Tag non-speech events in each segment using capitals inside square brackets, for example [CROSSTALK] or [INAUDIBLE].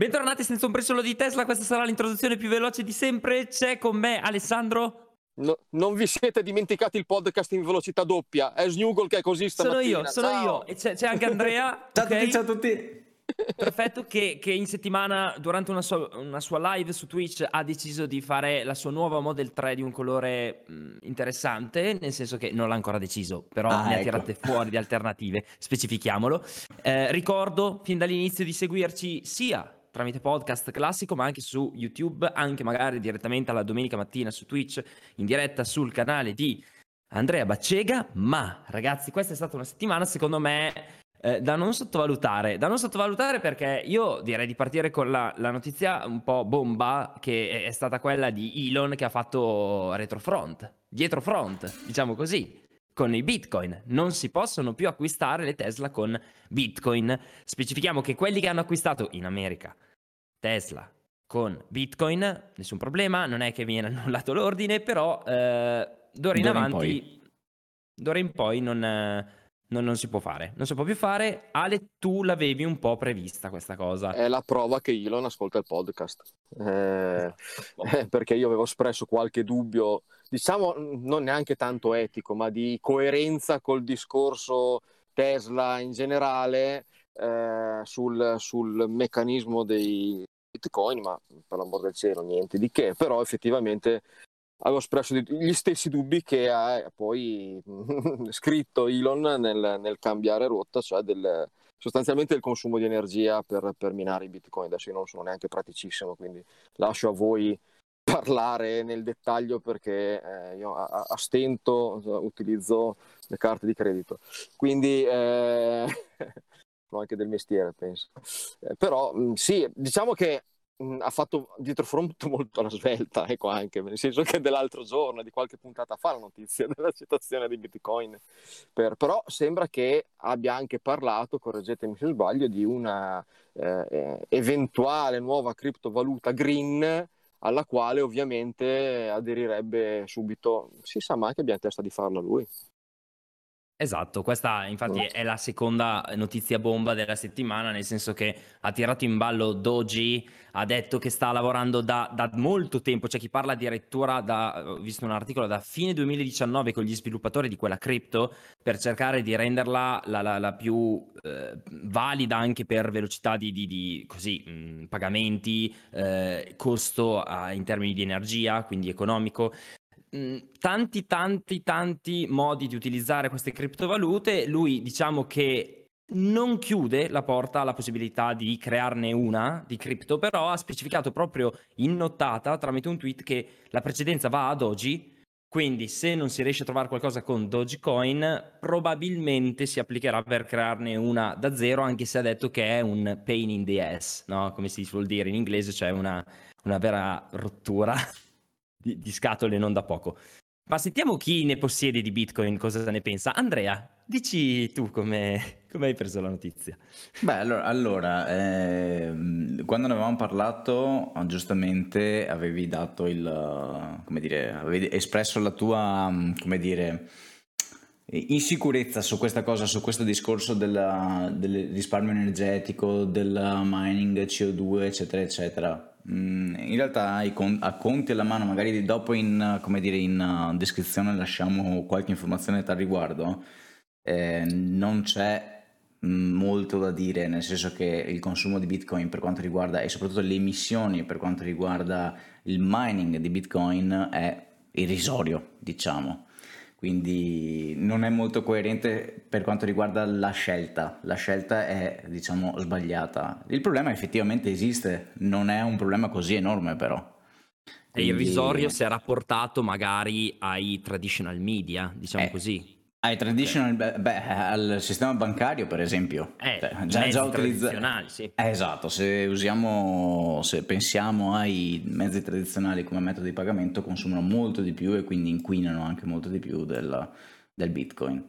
Bentornati senza un briciolo di Tesla, questa sarà l'introduzione più veloce di sempre. C'è con me Alessandro. No, non vi siete dimenticati il podcast in velocità doppia, è Snuggle che è così stamattina. Sono io, sono Ciao. io. E c'è, c'è anche Andrea. [LAUGHS] Ciao a ok? tutti, ciao a tutti. Perfetto, che, che in settimana, durante una sua, una sua live su Twitch, ha deciso di fare la sua nuova Model 3 di un colore mh, interessante, nel senso che non l'ha ancora deciso, però Ah, ne ha ecco. tirate fuori di alternative, specifichiamolo. Eh, ricordo fin dall'inizio di seguirci sia tramite podcast classico, ma anche su YouTube, anche magari direttamente alla domenica mattina su Twitch, in diretta sul canale di Andrea Baccega. Ma ragazzi, questa è stata una settimana, secondo me, eh, da non sottovalutare. Da non sottovalutare perché io direi di partire con la, la notizia un po' bomba, che è, stata quella di Elon che ha fatto retrofront, dietrofront, diciamo così. Con i bitcoin non si possono più acquistare le Tesla con bitcoin. Specifichiamo che quelli che hanno acquistato in America Tesla con bitcoin, nessun problema, non è che viene [LAUGHS] annullato l'ordine, però eh, d'ora in D'ora in avanti, d'ora in poi non, eh, non- non si può fare. Non si può più fare. Ale, tu l'avevi un po' prevista questa cosa. È la prova che Elon ascolta il podcast. Eh, [LAUGHS] perché io avevo espresso qualche dubbio, diciamo non neanche tanto etico, ma di coerenza col discorso Tesla in generale eh, sul, sul meccanismo dei bitcoin, ma per l'amor del cielo niente di che, però effettivamente avevo espresso gli stessi dubbi che ha poi [LAUGHS] scritto Elon nel, nel cambiare rotta, cioè del, sostanzialmente il consumo di energia per, per minare i bitcoin. Adesso io non sono neanche praticissimo, quindi lascio a voi parlare nel dettaglio perché eh, io a, a- stento eh, utilizzo le carte di credito. Quindi eh, [LAUGHS] sono anche del mestiere, penso. Eh, però mh, sì, diciamo che mh, ha fatto dietro front [LAUGHS] molto alla svelta, ecco anche, nel senso che dell'altro giorno, di qualche puntata fa, la notizia [LAUGHS] della situazione di Bitcoin. Per- però sembra che abbia anche parlato, correggetemi se sbaglio, di una eh, eh, eventuale nuova criptovaluta green alla quale ovviamente aderirebbe subito. Si sa mai che abbia in testa di farla lui. Esatto, questa infatti è la seconda notizia bomba della settimana, nel senso che ha tirato in ballo Doji, ha detto che sta lavorando da, da molto tempo, c'è chi parla addirittura da, ho visto un articolo, da fine 2019 con gli sviluppatori di quella cripto per cercare di renderla la, la- la più eh, valida anche per velocità di, di- di, così, mh, pagamenti, eh, costo ah, in termini di energia, quindi economico. Mm, tanti, tanti, tanti modi di utilizzare queste criptovalute. Lui diciamo che non chiude la porta alla possibilità di crearne una di cripto, però ha specificato proprio in notata tramite un tweet che la precedenza va a Doji. Quindi, se non si riesce a trovare qualcosa con Dogecoin, probabilmente si applicherà per crearne una da zero, anche se ha detto che è un pain in the ass, no? Come si suol dire in inglese, cioè una, una vera rottura [LAUGHS] di, di scatole non da poco. Ma sentiamo chi ne possiede di Bitcoin, cosa ne pensa. Andrea, dici tu come, come hai preso la notizia. Beh, allora, allora, ehm, quando ne avevamo parlato, ah, giustamente avevi dato il, eh, come dire, avevi espresso la tua, come dire, insicurezza su questa cosa, su questo discorso della- del risparmio energetico, del mining CO2, eccetera, eccetera. Mm, In realtà a conti alla mano, magari dopo in, dire, in uh, descrizione lasciamo qualche informazione al riguardo. Eh, non c'è mh, molto da dire, nel senso che il consumo di Bitcoin per quanto riguarda e soprattutto le emissioni per quanto riguarda il mining di Bitcoin è irrisorio, diciamo. Quindi non è molto coerente per quanto riguarda la scelta. La scelta è, diciamo, sbagliata. Il problema effettivamente esiste, non è un problema così enorme però. È Quindi- irrisorio se rapportato magari ai traditional media, diciamo Eh, così. Ai traditional, beh, beh, al sistema bancario per esempio. Eh, Cioè, mezzi utilizza- tradizionali, sì. Eh, esatto, se usiamo, se pensiamo ai mezzi tradizionali come metodo di pagamento consumano molto di più e quindi inquinano anche molto di più del, del Bitcoin.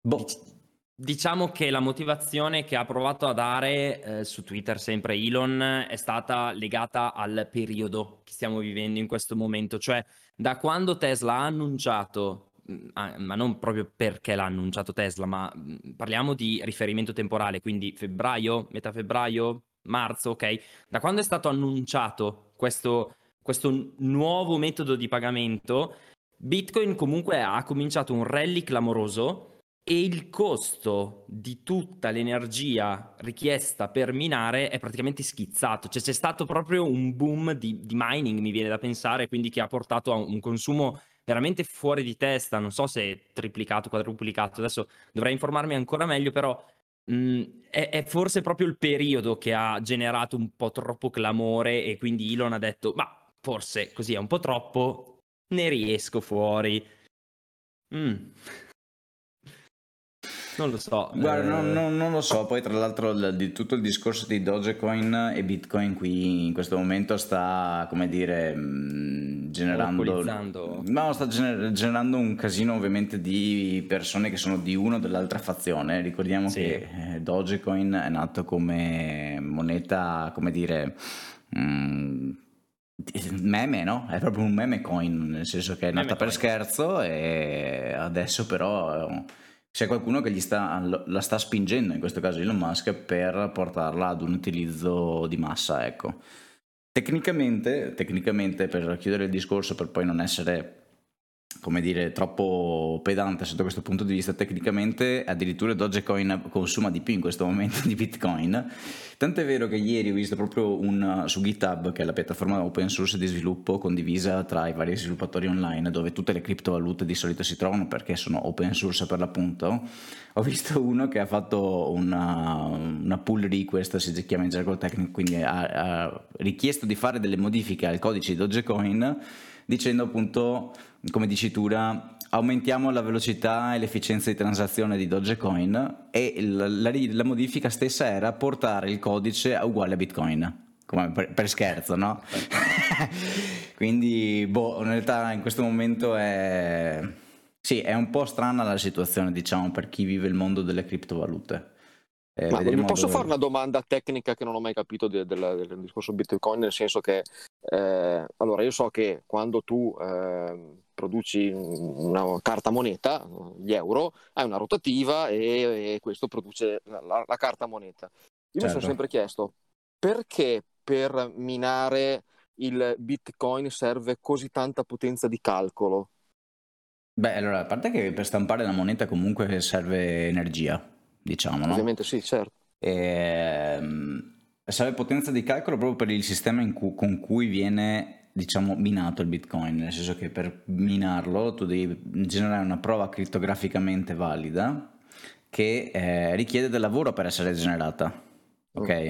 Boh, Dic- Diciamo che la motivazione che ha provato a dare eh, su Twitter sempre Elon è stata legata al periodo che stiamo vivendo in questo momento, cioè da quando Tesla ha annunciato, ma non proprio perché l'ha annunciato Tesla, ma parliamo di riferimento temporale, quindi febbraio, metà febbraio, marzo, ok? Da quando è stato annunciato questo, questo nuovo metodo di pagamento, Bitcoin comunque ha cominciato un rally clamoroso e il costo di tutta l'energia richiesta per minare è praticamente schizzato, cioè c'è stato proprio un boom di, di mining, mi viene da pensare, quindi che ha portato a un consumo veramente fuori di testa, non so se è triplicato, quadruplicato, adesso dovrei informarmi ancora meglio, però mh, mhmm, è, è, forse proprio il periodo che ha generato un po' troppo clamore e quindi Elon ha detto, ma forse così è un po' troppo, ne riesco fuori. Mm. Non lo so. Guarda, eh... non, non, non, lo so. Poi, tra l'altro, di tutto il discorso di Dogecoin e Bitcoin qui in questo momento sta, come dire, mm, generando. No, sta gener- generando un casino ovviamente di persone che sono di una o dell'altra fazione. Ricordiamo sì. che eh, Dogecoin è nato come moneta, come dire. Mm, meme, no? È proprio un meme coin, nel senso che è nata meme per coin. scherzo e adesso però c'è qualcuno che sta, la sta spingendo, in questo caso Elon Musk, per portarla ad un utilizzo di massa, ecco. Tecnicamente, tecnicamente, per chiudere il discorso, per poi non essere come dire, troppo pedante sotto questo punto di vista. Tecnicamente addirittura Dogecoin consuma di più in questo momento di Bitcoin. Tant'è vero che ieri ho visto proprio un, su GitHub, che è la piattaforma open source di sviluppo condivisa tra i vari sviluppatori online, dove tutte le criptovalute di solito si trovano perché sono open source per l'appunto. Ho visto uno che ha fatto una, una pull request, si chiama in gergo tecnico, quindi ha, ha richiesto di fare delle modifiche al codice di Dogecoin dicendo appunto come dicitura, aumentiamo la velocità e l'efficienza di transazione di Dogecoin e la, la, la modifica stessa era portare il codice a uguale a Bitcoin. Come per, per scherzo, no? [LAUGHS] Quindi, boh, in realtà in questo momento è... Sì, è un po' strana la situazione, diciamo, per chi vive il mondo delle criptovalute. Eh, posso dove... fare una domanda tecnica che non ho mai capito del, del, del discorso Bitcoin, nel senso che eh, allora io so che quando tu eh, produci una carta moneta, gli euro, hai una rotativa e, e questo produce la, la, carta moneta. Io certo. mi sono certo. sempre chiesto perché per minare il Bitcoin serve così tanta potenza di calcolo? Beh, allora, a parte che per stampare la moneta comunque serve energia, diciamo, no? Ovviamente sì, certo. E, ehm, serve potenza di calcolo proprio per il sistema cu- con cui viene, diciamo, minato il Bitcoin, nel senso che per minarlo tu devi generare una prova criptograficamente valida che eh, richiede del lavoro per essere generata, ok? Mm.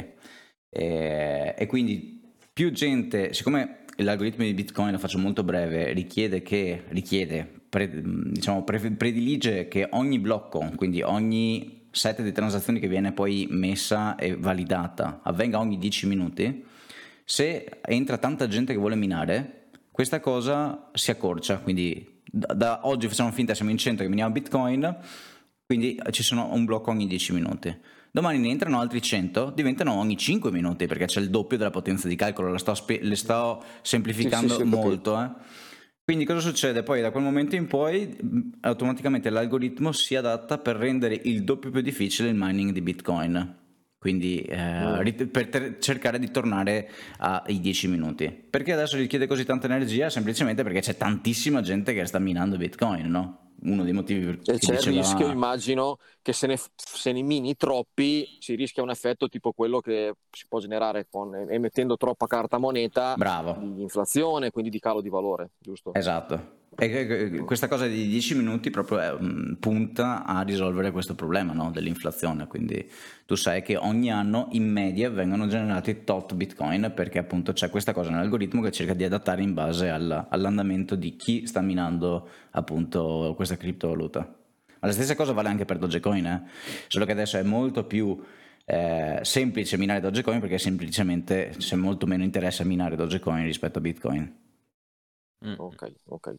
E, e quindi più gente, siccome l'algoritmo di Bitcoin, lo faccio molto breve, richiede che, richiede, pre, diciamo, pre, predilige che ogni blocco, quindi ogni set di transazioni che viene poi messa e validata avvenga ogni 10 minuti, se entra tanta gente che vuole minare, questa cosa si accorcia, quindi da, da oggi facciamo finta siamo in 100 che miniamo Bitcoin, quindi ci sono un blocco ogni 10 minuti. Domani ne entrano altri 100, diventano ogni 5 minuti perché c'è il doppio della potenza di calcolo, le sto, spe- le sto semplificando sì, sì, molto. Eh. Quindi cosa succede? Poi da quel momento in poi automaticamente l'algoritmo si adatta per rendere il doppio più difficile il mining di Bitcoin. Quindi eh, mm. per ter- cercare di tornare ai 10 minuti. Perché adesso richiede così tanta energia? Semplicemente perché c'è tantissima gente che sta minando Bitcoin, no? uno dei motivi per cui c'è diceva... il rischio immagino che se ne, se ne, mini troppi si rischia un effetto tipo quello che si può generare con, emettendo troppa carta moneta Bravo. di inflazione quindi di calo di valore giusto? esatto e questa cosa di 10 minuti proprio punta a risolvere questo problema no? dell'inflazione, quindi tu sai che ogni anno in media vengono generati tot bitcoin perché appunto c'è questa cosa nell'algoritmo che cerca di adattare in base al, all'andamento di chi sta minando appunto questa criptovaluta. Ma la stessa cosa vale anche per Dogecoin, eh? solo che adesso è molto più eh, semplice minare Dogecoin perché semplicemente c'è molto meno interesse a minare Dogecoin rispetto a Bitcoin. Mm. Ok, ok.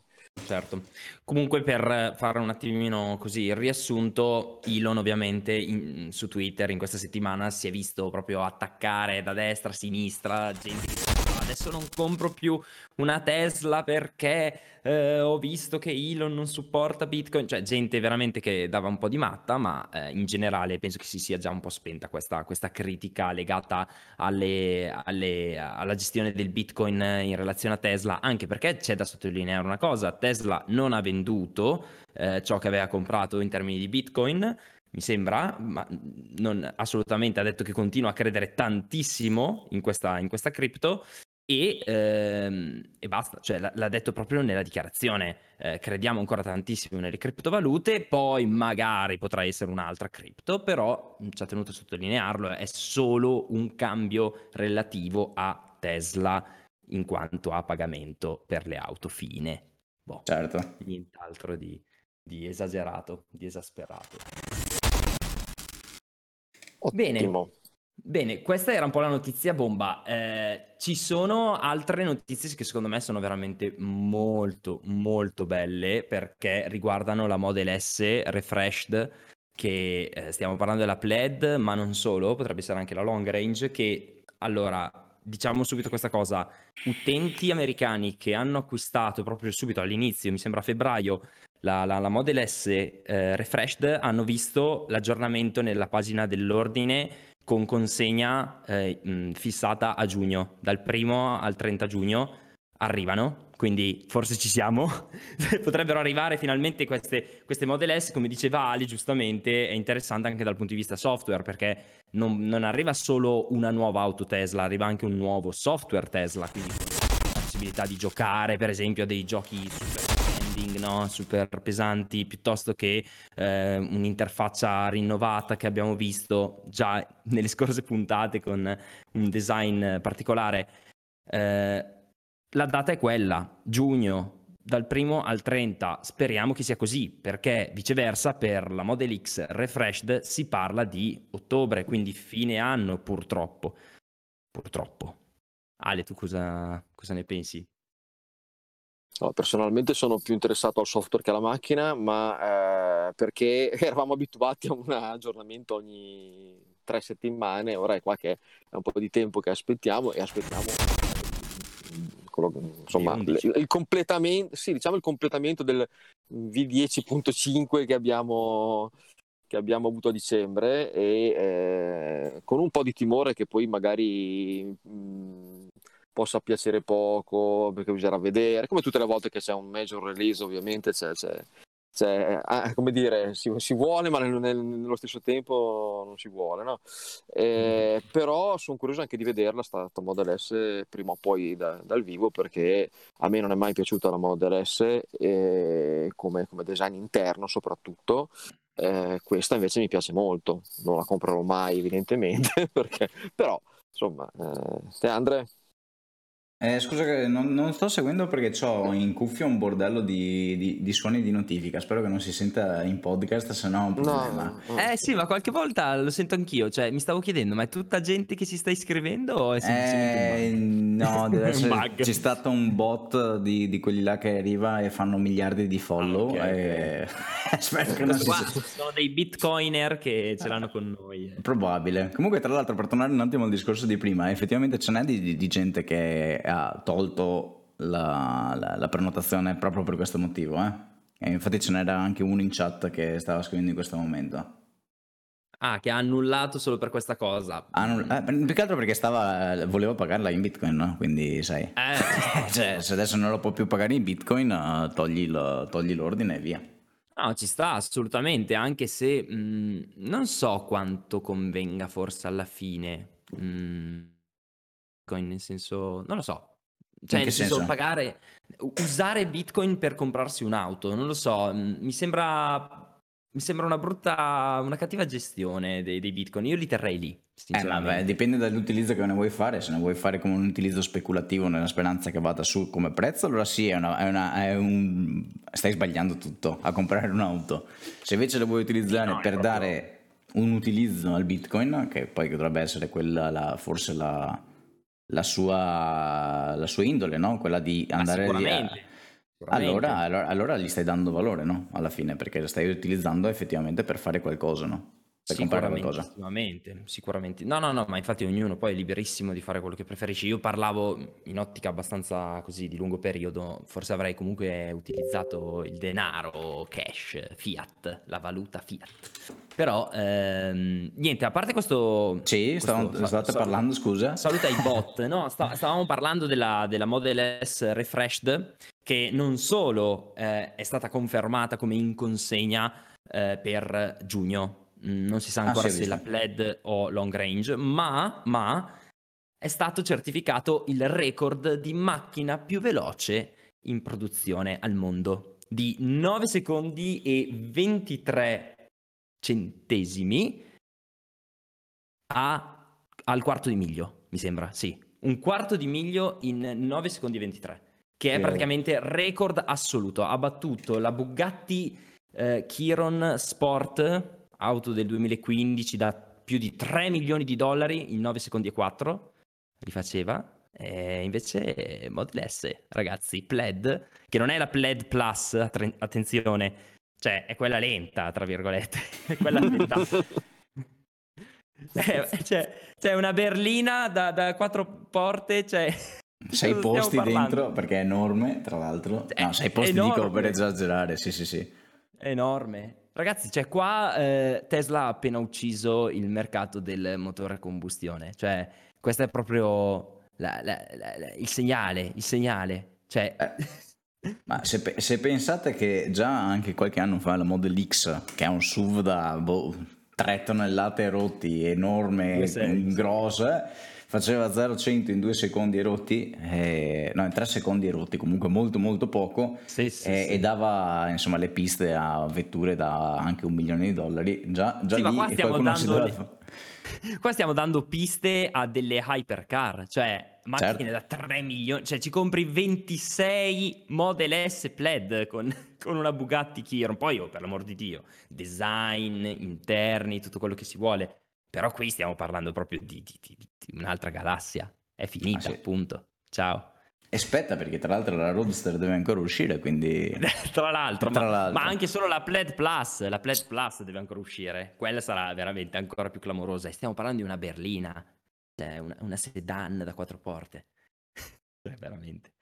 Certo. Comunque per fare un attimino così il riassunto, Elon ovviamente in, su Twitter in questa settimana si è visto proprio attaccare da destra a sinistra gente che adesso non compro più una Tesla perché eh, ho visto che Elon non supporta Bitcoin, cioè gente veramente che dava un po' di matta, ma eh, in generale penso che si sia già un po' spenta questa, questa critica legata alle, alle, alla gestione del Bitcoin in relazione a Tesla, anche perché c'è da sottolineare una cosa, Tesla non ha venduto eh, ciò che aveva comprato in termini di Bitcoin, mi sembra, ma non, assolutamente ha detto che continua a credere tantissimo in questa, in questa cripto e, ehm, e, basta, cioè l'ha, detto proprio nella dichiarazione, eh, crediamo ancora tantissimo nelle criptovalute, poi magari potrà essere un'altra cripto, però ci ha tenuto a sottolinearlo, è solo un cambio relativo a Tesla in quanto a pagamento per le auto fine. Boh, certo. Nient'altro di, di esagerato, di esasperato. Bene. Bene, questa era un po' la notizia bomba. Eh, ci sono altre notizie che secondo me sono veramente molto, molto belle perché riguardano la Model S refreshed, che eh, stiamo parlando della Plaid, ma non solo, potrebbe essere anche la long range, che allora, diciamo subito questa cosa, utenti americani che hanno acquistato proprio subito all'inizio, mi sembra a febbraio, la, la, la Model S eh, refreshed hanno visto l'aggiornamento nella pagina dell'ordine con consegna eh, mh, fissata a giugno, dal primo al 30 giugno arrivano, quindi forse ci siamo, [LAUGHS] potrebbero arrivare finalmente queste, queste, Model S, come diceva Ali giustamente, è interessante anche dal punto di vista software perché non, non arriva solo una nuova auto Tesla, arriva anche un nuovo software Tesla, quindi la possibilità di giocare per esempio a dei giochi super branding no? super pesanti piuttosto che eh, un'interfaccia rinnovata che abbiamo visto già nelle scorse puntate con un design particolare. Eh, la data è quella, giugno, dal primo al 30. Speriamo che sia così, perché viceversa per la Model X Refreshed si parla di ottobre, quindi fine anno purtroppo. Purtroppo. Ale, tu cosa, cosa ne pensi? No, personalmente sono più interessato al software che alla macchina, ma eh, perché [LAUGHS] eravamo abituati a un aggiornamento ogni tre settimane, ora è qua che è un po' di tempo che aspettiamo e aspettiamo quello, insomma, il, il, completamento, sì, diciamo il completamento del V10.5 che abbiamo, che abbiamo avuto a dicembre e eh, con un po' di timore che poi magari mh, possa piacere poco perché bisognerà vedere come tutte le volte che c'è un major release ovviamente c'è, c'è, c'è ah, come dire si, si vuole ma nel, nel, nello stesso tempo non si vuole no? eh, mm. però sono curioso anche di vederla sta, sta Model S prima o poi da, dal vivo perché a me non è mai piaciuta la Model S eh, come, come, design interno soprattutto eh, questa invece mi piace molto non la comprerò mai evidentemente [LAUGHS] perché però insomma eh, te Andre eh, scusa che non, non sto seguendo perché ho in cuffia un bordello di, di, di suoni di notifica. Spero che non si senta in podcast, se no è un problema. No. Eh sì, ma qualche volta lo sento anch'io. Cioè, mi stavo chiedendo, ma è tutta gente che si sta iscrivendo o è semplicemente eh, un bug? No, [LAUGHS] deve essere, c'è stato un bot di, di, quelli là che arriva e fanno miliardi di follow. Ah, okay, e... [LAUGHS] Spero che non si senta. Sono dei bitcoiner che ce l'hanno con noi. Probabile. Comunque, tra l'altro, per tornare un attimo al discorso di prima, effettivamente ce n'è di, di gente che ha tolto la, la, la prenotazione proprio per questo motivo. Eh? E infatti ce n'era anche uno in chat che stava scrivendo in questo momento. Ah, che ha annullato solo per questa cosa. Annull- eh, più che altro perché stava, voleva pagarla in bitcoin, no? Quindi sai. Eh. [LAUGHS] cioè, se adesso non lo può più pagare in bitcoin, uh, togli, lo, togli, l'ordine e via. No, ci sta assolutamente, anche se mh, mm, non so quanto convenga forse alla fine. Mh, Bitcoin, nel senso, non lo so, cioè, nel senso, senso, pagare, usare Bitcoin per comprarsi un'auto, non lo so, mm, mi sembra, mi sembra una brutta, una cattiva gestione dei, dei Bitcoin. Io li terrei lì. Eh, vabbè, dipende dall'utilizzo che ne vuoi fare. Se ne vuoi fare come un utilizzo speculativo nella speranza che vada su come prezzo, allora sì, è una, è una, è un... stai sbagliando tutto a comprare un'auto. Se invece lo vuoi utilizzare no, per proprio... dare un utilizzo al Bitcoin, che poi dovrebbe essere quella, la, forse la la sua, la sua indole, no? quella di andare sicuramente, a... Allora, allora, allora, gli stai dando valore, no? Alla fine, perché lo stai utilizzando effettivamente per fare qualcosa, no? Per comprare Sicuramente, qualcosa. sicuramente, sicuramente. No, no, no, ma infatti ognuno poi è liberissimo di fare quello che preferisce. Io parlavo in ottica abbastanza così di lungo periodo, forse avrei comunque utilizzato il denaro, cash, fiat, la valuta fiat. Però, ehm, niente, a parte questo... Sì, questo stavamo- sa- stavate sa- parlando, scusa? Saluta i bot, [LAUGHS] no? sta- stavamo parlando della, della Model S Refreshed, che non solo eh, è stata confermata come in consegna eh, per giugno, non si sa Ah, ancora sì, ho se la plaid o long range, ma, ma è stato certificato il record di macchina più veloce in produzione al mondo di 9 secondi e 23 centesimi a- al quarto di miglio, mi sembra, sì. Un quarto di miglio in 9 secondi e 23, che è praticamente record assoluto. Ha battuto la Bugatti eh, Chiron Sport, auto del 2015 da più di 3 milioni di dollari in 9 secondi e 4, rifaceva. E invece Model S, ragazzi, Plaid, che non è la Plaid Plus, attre- attenzione, cioè è quella lenta, tra virgolette, [LAUGHS] è quella lenta. [LAUGHS] Eh, c'è, c'è una berlina da, da quattro porte, cioè... Sei [LAUGHS] posti dentro perché è enorme, tra l'altro. No, sei posti dico enorme. per esagerare, sì, sì, sì. Enorme. Ragazzi, cioè qua eh, Tesla ha appena ucciso il mercato del motore a combustione. Cioè, questo è proprio la- la- la- il segnale, il segnale. Cioè, Eh, [LAUGHS] Ma se, se pensate che già anche qualche anno fa la Model X, che è un SUV da boh, 3 tonnellate rotti, enorme, grossa, faceva 0-100 in 2 secondi rotti, eh, no in 3 secondi rotti, comunque molto molto poco, sì, sì, eh, sì. e dava insomma le piste a vetture da anche un milione di dollari, già, già Sì, ma lì qua stiamo dando doveva... Qua stiamo dando piste a delle hypercar, cioè macchine Certo. da 3 milioni, cioè ci compri 26 Model S Plaid con, [LAUGHS] con una Bugatti Chiron, poi oh, per l'amor di Dio, design, interni, tutto quello che si vuole, però qui stiamo parlando proprio di- di- di un'altra galassia, è finita Ah, sì. appunto, ciao. Aspetta perché tra l'altro la Roadster deve ancora uscire, quindi... [LAUGHS] Tra l'altro, Tra ma, l'altro. ma anche solo la Plaid Plus, la Plaid Plus deve ancora uscire, quella sarà veramente ancora più clamorosa. E stiamo parlando di una berlina, cioè una, una sedan da quattro porte. [LAUGHS] Cioè, veramente.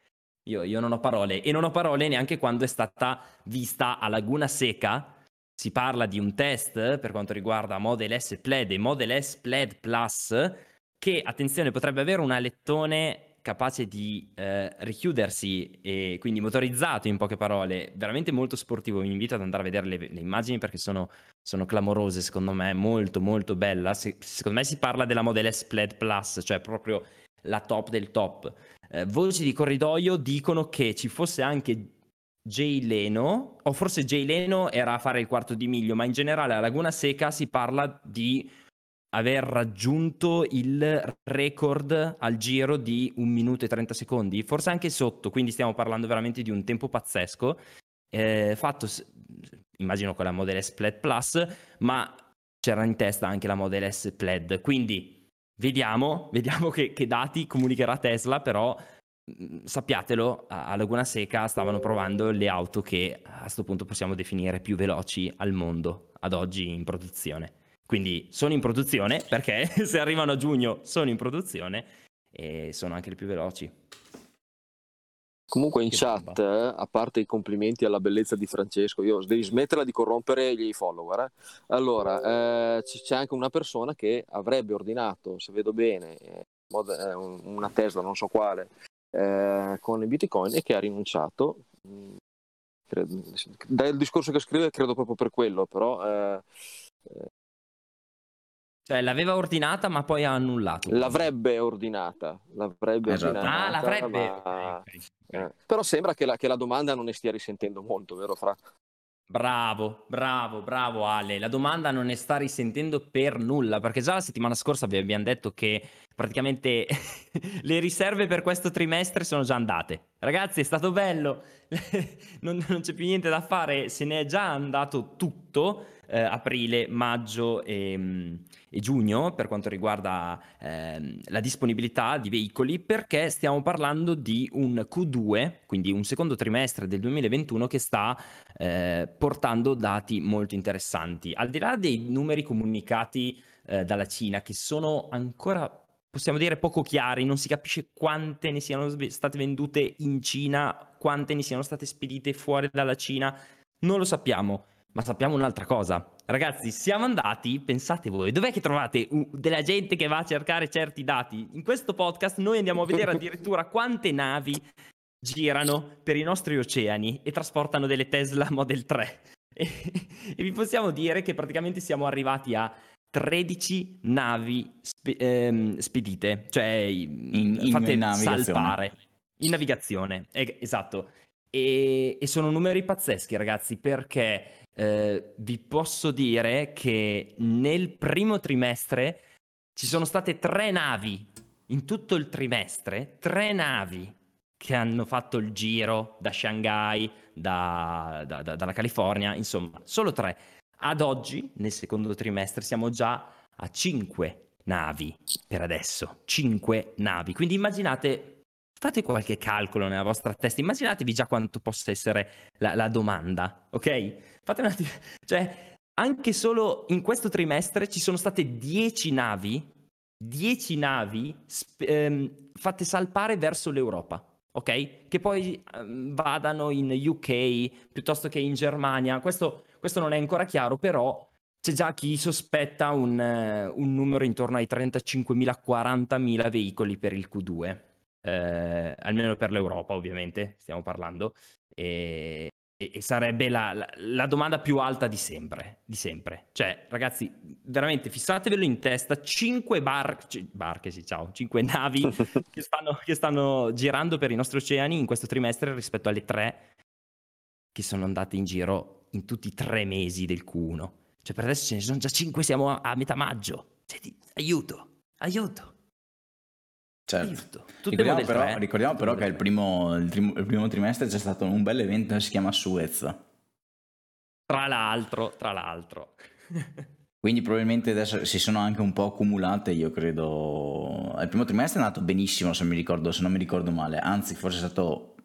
Io, io non ho parole, e non ho parole neanche quando è stata vista a Laguna Seca. Si parla di un test per quanto riguarda Model S Plaid e Model S Plaid Plus, che, attenzione, potrebbe avere un alettone capace di eh, richiudersi e quindi motorizzato in poche parole, veramente molto sportivo. Vi invito ad andare a vedere le, le immagini perché sono, sono clamorose, secondo me, molto molto bella. Se- secondo me si parla della Model S Plaid Plus, cioè proprio la top del top. Eh, voci di corridoio dicono che ci fosse anche Jay Leno, o forse Jay Leno era a fare il quarto di miglio, ma in generale a Laguna Seca si parla di aver raggiunto il record al giro di 1 minuto e 30 secondi, forse anche sotto, quindi stiamo parlando veramente di un tempo pazzesco, eh, fatto immagino con la Model S Plaid Plus, ma c'era in testa anche la Model S Plaid, quindi vediamo, [LAUGHS] vediamo che, che dati comunicherà Tesla, però mh, sappiatelo, a Laguna Seca stavano provando le auto che a questo punto possiamo definire più veloci al mondo, ad oggi in produzione. Quindi sono in produzione perché [LAUGHS] se arrivano a giugno sono in produzione e sono anche le più veloci. Comunque in Che chat, eh, a parte i complimenti alla bellezza di Francesco, io devi smetterla di corrompere gli follower. eh. Allora, eh, c'è anche una persona che avrebbe ordinato, se vedo bene, eh, eh, un- una Tesla, non so quale, eh, con i Bitcoin e che ha rinunciato. Mm, credo- Dal discorso che scrive, credo proprio per quello, però Cioè l'aveva ordinata ma poi ha annullato. l'avrebbe ordinata. L'avrebbe Esatto. ordinata. Ah, l'avrebbe. ma- Ok, ok, ok. eh, però sembra che la, che la domanda non ne stia risentendo molto, vero Fra? Bravo, bravo, bravo Ale. La domanda non ne sta risentendo per nulla, perché già la settimana scorsa vi abbiamo detto che praticamente [LAUGHS] le riserve per questo trimestre sono già andate. Ragazzi, è stato bello, [LAUGHS] non, non c'è più niente da fare, se ne è già andato tutto. Eh, aprile, maggio e, mm, e, giugno per quanto riguarda eh, la disponibilità di veicoli perché stiamo parlando di un Q2, quindi un secondo trimestre del 2021 che sta eh, portando dati molto interessanti. Al di là dei numeri comunicati eh, dalla Cina che sono ancora possiamo dire poco chiari, non si capisce quante ne siano state vendute in Cina, quante ne siano state spedite fuori dalla Cina, non lo sappiamo, ma sappiamo un'altra cosa. Ragazzi, siamo andati, pensate voi, dov'è che trovate della gente che va a cercare certi dati? In questo podcast noi andiamo a vedere [LAUGHS] addirittura quante navi girano per i nostri oceani e trasportano delle Tesla Model 3. [LAUGHS] E, e vi possiamo dire che praticamente siamo arrivati a 13 navi spe- ehm, spedite, cioè in, in fatte salpare in navigazione. Eh, esatto. E, e, sono numeri pazzeschi, ragazzi, perché eh, vi posso dire che nel primo trimestre ci sono state tre navi in tutto il trimestre, tre navi che hanno fatto il giro da Shanghai, da, da, da, dalla California, insomma, solo tre. Ad oggi, nel secondo trimestre, siamo già a 5 navi per adesso, 5 navi. Quindi immaginate, fate qualche calcolo nella vostra testa, immaginatevi già quanto possa essere la, la domanda, ok? Fate un attimo, [LAUGHS] cioè, anche solo in questo trimestre ci sono state 10 navi, 10 navi sp- ehm, fatte salpare verso l'Europa ok? Che poi um, vadano in UK piuttosto che in Germania. Questo, questo, non è ancora chiaro, però c'è già chi sospetta un, un numero intorno ai 35.000-40.000 veicoli per il Q2. Eh, almeno per l'Europa, ovviamente, stiamo parlando. E, e sarebbe la, la, la, domanda più alta di sempre, di sempre. Cioè, ragazzi, veramente fissatevelo in testa, 5 bar- c- barche, sì, ciao, 5 [LAUGHS] navi [LAUGHS] che, stanno, che stanno girando per i nostri oceani in questo trimestre rispetto alle 3 che sono andate in giro in tutti i tre mesi del Q1. Cioè, per adesso ce ne sono già 5, siamo a, a metà maggio. Cioè, aiuto, aiuto. Certo. Ricordiamo però, ricordiamo però, che il primo, il, trim- il primo, trimestre c'è stato un bel evento che si chiama Suez. Tra l'altro, tra l'altro. [LAUGHS] Quindi probabilmente adesso si sono anche un po' accumulate, io credo. Il primo trimestre è andato benissimo, se mi ricordo, se non mi ricordo male. Anzi, forse è stato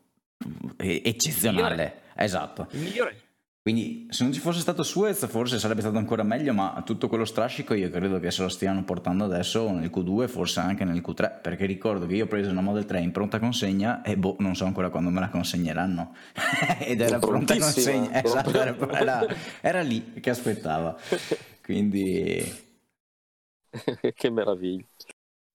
eccezionale. Esatto. Il migliore. Quindi se non ci fosse stato Suez forse sarebbe stato ancora meglio, ma tutto quello strascico io credo che se lo stiano portando adesso nel Q2, forse anche nel Q3, perché ricordo che io ho preso una Model 3 in pronta consegna e boh, non so ancora quando me la consegneranno. [LAUGHS] Ed era pronta consegna, esatto, era, era, era lì che aspettava. Quindi... [LAUGHS] che meraviglia.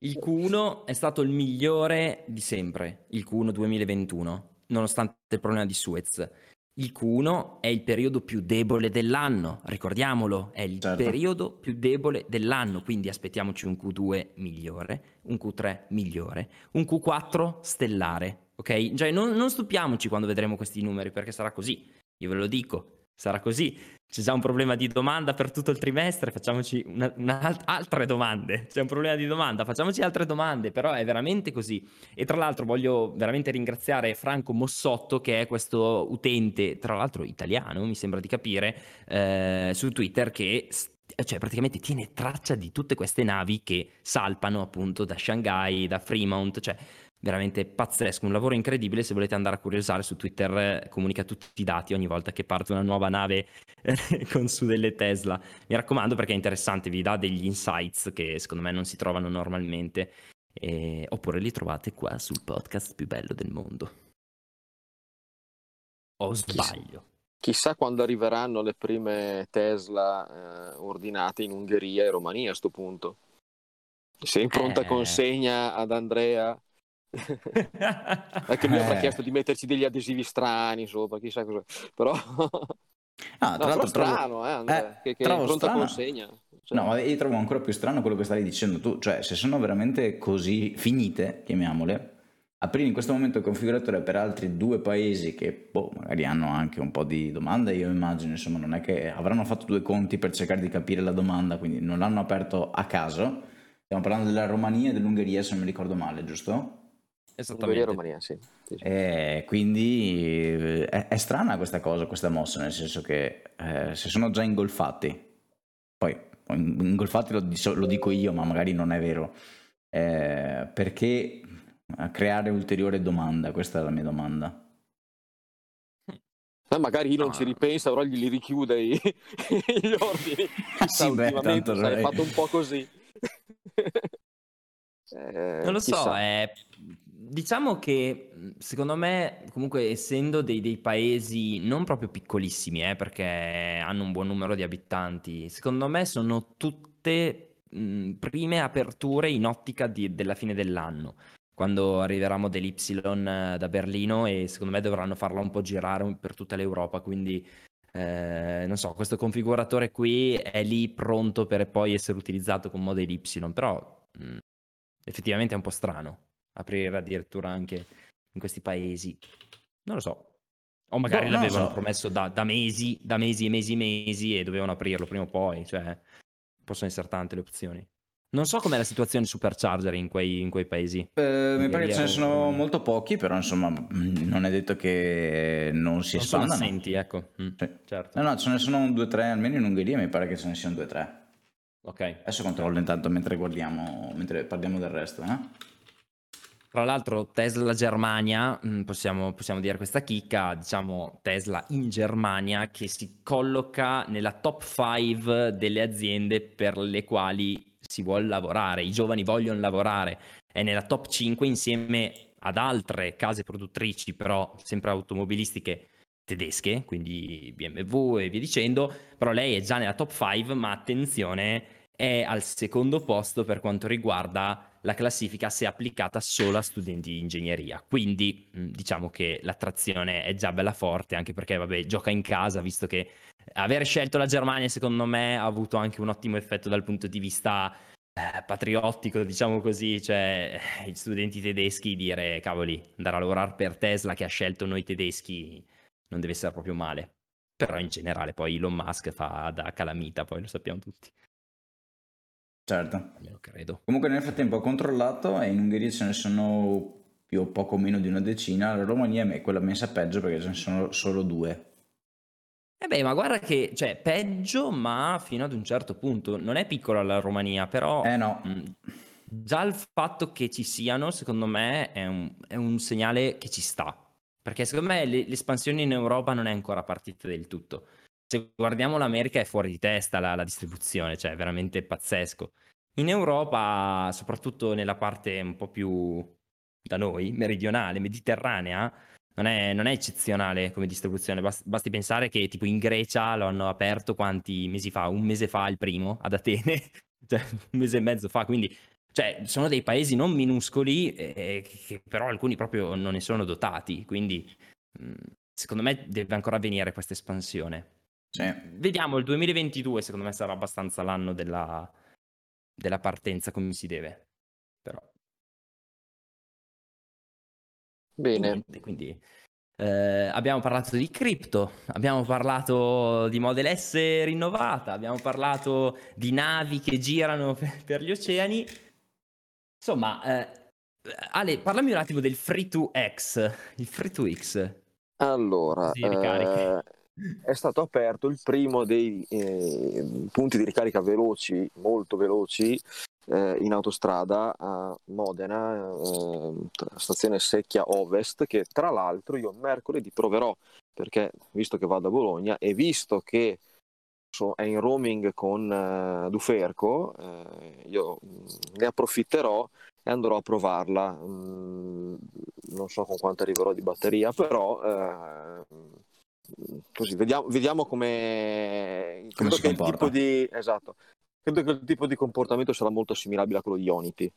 Il Q1 è stato il migliore di sempre, il Q1 2021, nonostante il problema di Suez. Il Q1 è il periodo più debole dell'anno, ricordiamolo, è il certo. periodo più debole dell'anno, quindi aspettiamoci un Q2 migliore, un Q3 migliore, un Q4 stellare, ok? Cioè non, non stupiamoci quando vedremo questi numeri perché sarà così, io ve lo dico, sarà così. C'è già un problema di domanda per tutto il trimestre, facciamoci una, una alt- altre domande. C'è un problema di domanda, facciamoci altre domande, però è veramente così. E tra l'altro voglio veramente ringraziare Franco Mossotto, che è questo utente, tra l'altro italiano, mi sembra di capire, eh, su Twitter, che cioè praticamente tiene traccia di tutte queste navi che salpano appunto da Shanghai, da Fremont, cioè veramente pazzesco, un lavoro incredibile. Se volete andare a curiosare su Twitter, eh, comunica tutti i dati ogni volta che parte una nuova nave eh, [LAUGHS] con su delle Tesla. Mi raccomando perché è interessante, vi dà degli insights che secondo me non si trovano normalmente. E... Oppure li trovate qua sul podcast più bello del mondo. O sbaglio. Chissà, chissà quando arriveranno le prime Tesla eh, ordinate in Ungheria e Romania a questo punto. Se in pronta eh... consegna ad Andrea anche lui eh. ha chiesto di metterci degli adesivi strani sopra, chissà cosa. Però... [LAUGHS] Ah, tra no, l'altro strano, trovo... eh, eh, che, che pronta strano... consegna. Cioè... No, ma io trovo ancora più strano quello che stavi dicendo tu, cioè se sono veramente così finite, chiamiamole, aprire in questo momento il configuratore per altri due paesi che boh, magari hanno anche un po' di domande, io immagino, insomma, non è che avranno fatto due conti per cercare di capire la domanda, quindi non l'hanno aperto a caso. Stiamo parlando della Romania e dell'Ungheria, se non mi ricordo male, giusto? Esattamente. Romania, sì. sì, sì. E quindi eh, è, è, strana questa cosa, questa mossa, nel senso che eh, se sono già ingolfati, poi ingolfati lo, lo, dico io, ma magari non è vero, eh, perché creare ulteriore domanda? Questa è la mia domanda. Eh, magari non no. ci ripensa, però gli richiude i, [LAUGHS] gli ordini. [LAUGHS] sì, beh, tanto è fatto un po' così. eh, non lo chissà. so, è Diciamo che secondo me, comunque, essendo dei, dei paesi non proprio piccolissimi, eh, perché hanno un buon numero di abitanti, secondo me sono tutte mh, prime aperture in ottica di, della fine dell'anno, quando arriverà Model Y da Berlino e secondo me dovranno farla un po' girare per tutta l'Europa, quindi eh, non so, questo configuratore qui è lì pronto per poi essere utilizzato con Model Y, però mh, effettivamente è un po' strano aprire addirittura anche in questi paesi. Non lo so. O magari no, l'avevano so. promesso da, da, mesi, da mesi e mesi e mesi e dovevano aprirlo prima o poi. Cioè, possono essere tante le opzioni. Non so com'è la situazione supercharger in quei, in quei paesi. Eh, mi pare che ce ne sono molto pochi, però insomma mm, non è detto che non si non espandano. Sono assenti, ecco. Mm, sì. certo. No, no, ce ne sono due o tre, almeno in Ungheria mi pare che ce ne siano due o tre. Ok. Adesso controllo intanto mentre guardiamo, mentre parliamo del resto. Eh? Tra l'altro Tesla Germania, mm, possiamo, possiamo, dire questa chicca, diciamo Tesla in Germania che si colloca nella top 5 delle aziende per le quali si vuole lavorare, i giovani vogliono lavorare, è nella top 5 insieme ad altre case produttrici però sempre automobilistiche tedesche, quindi BMW e via dicendo, però lei è già nella top 5 ma attenzione è al secondo posto per quanto riguarda la classifica se applicata solo a studenti di ingegneria. Quindi diciamo che l'attrazione è già bella forte, anche perché vabbè, gioca in casa, visto che aver scelto la Germania secondo me ha avuto anche un ottimo effetto dal punto di vista eh, patriottico, diciamo così, cioè eh, gli studenti tedeschi dire cavoli, andare a lavorare per Tesla che ha scelto noi tedeschi non deve essere proprio male. Però in generale poi Elon Musk fa da calamita, poi lo sappiamo tutti. Certo. Almeno credo. Comunque nel frattempo ho controllato e in Ungheria ce ne sono più o poco meno di una decina, la Romania è quella messa peggio perché ce ne sono solo due. Eh beh, ma guarda che, cioè, peggio, ma fino ad un certo punto. Non è piccola la Romania, però... Eh no. Mh, già il fatto che ci siano, secondo me, è un, è un segnale che ci sta. Perché secondo me l'espansione in Europa non è ancora partita del tutto se guardiamo l'America è fuori di testa la, la distribuzione, cioè è veramente pazzesco. In Europa, soprattutto nella parte un po' più da noi, meridionale, mediterranea, non è, non è eccezionale come distribuzione. Basti, basti, pensare che tipo in Grecia lo hanno aperto quanti mesi fa? Un mese fa il primo ad Atene, [LAUGHS] cioè un mese e mezzo fa. Quindi cioè, sono dei paesi non minuscoli, eh, che però alcuni proprio non ne sono dotati. Quindi mh, secondo me deve ancora avvenire questa espansione. Sì. Vediamo, il 2022 secondo me sarà abbastanza l'anno della, della partenza come si deve. Però. Bene. Quindi, eh, abbiamo parlato di cripto, abbiamo parlato di Model S rinnovata, abbiamo parlato di navi che girano per, [LAUGHS] per gli oceani. Insomma, eh, Ale, parlami un attimo del Free 2X, il Free 2X. Allora, eh, è stato aperto il primo dei eh, punti di ricarica veloci, molto veloci, eh, in autostrada a Modena, eh, stazione Secchia Ovest, che tra l'altro io mercoledì proverò, perché visto che vado a Bologna e visto che so, è in roaming con uh, Duferco, eh, io mm, ne approfitterò e andrò a provarla. Mm, non so con quanto arriverò di batteria, però eh, così, vediamo, vediamo come, come si tipo di, esatto, credo che il tipo di comportamento sarà molto assimilabile a quello di Onity.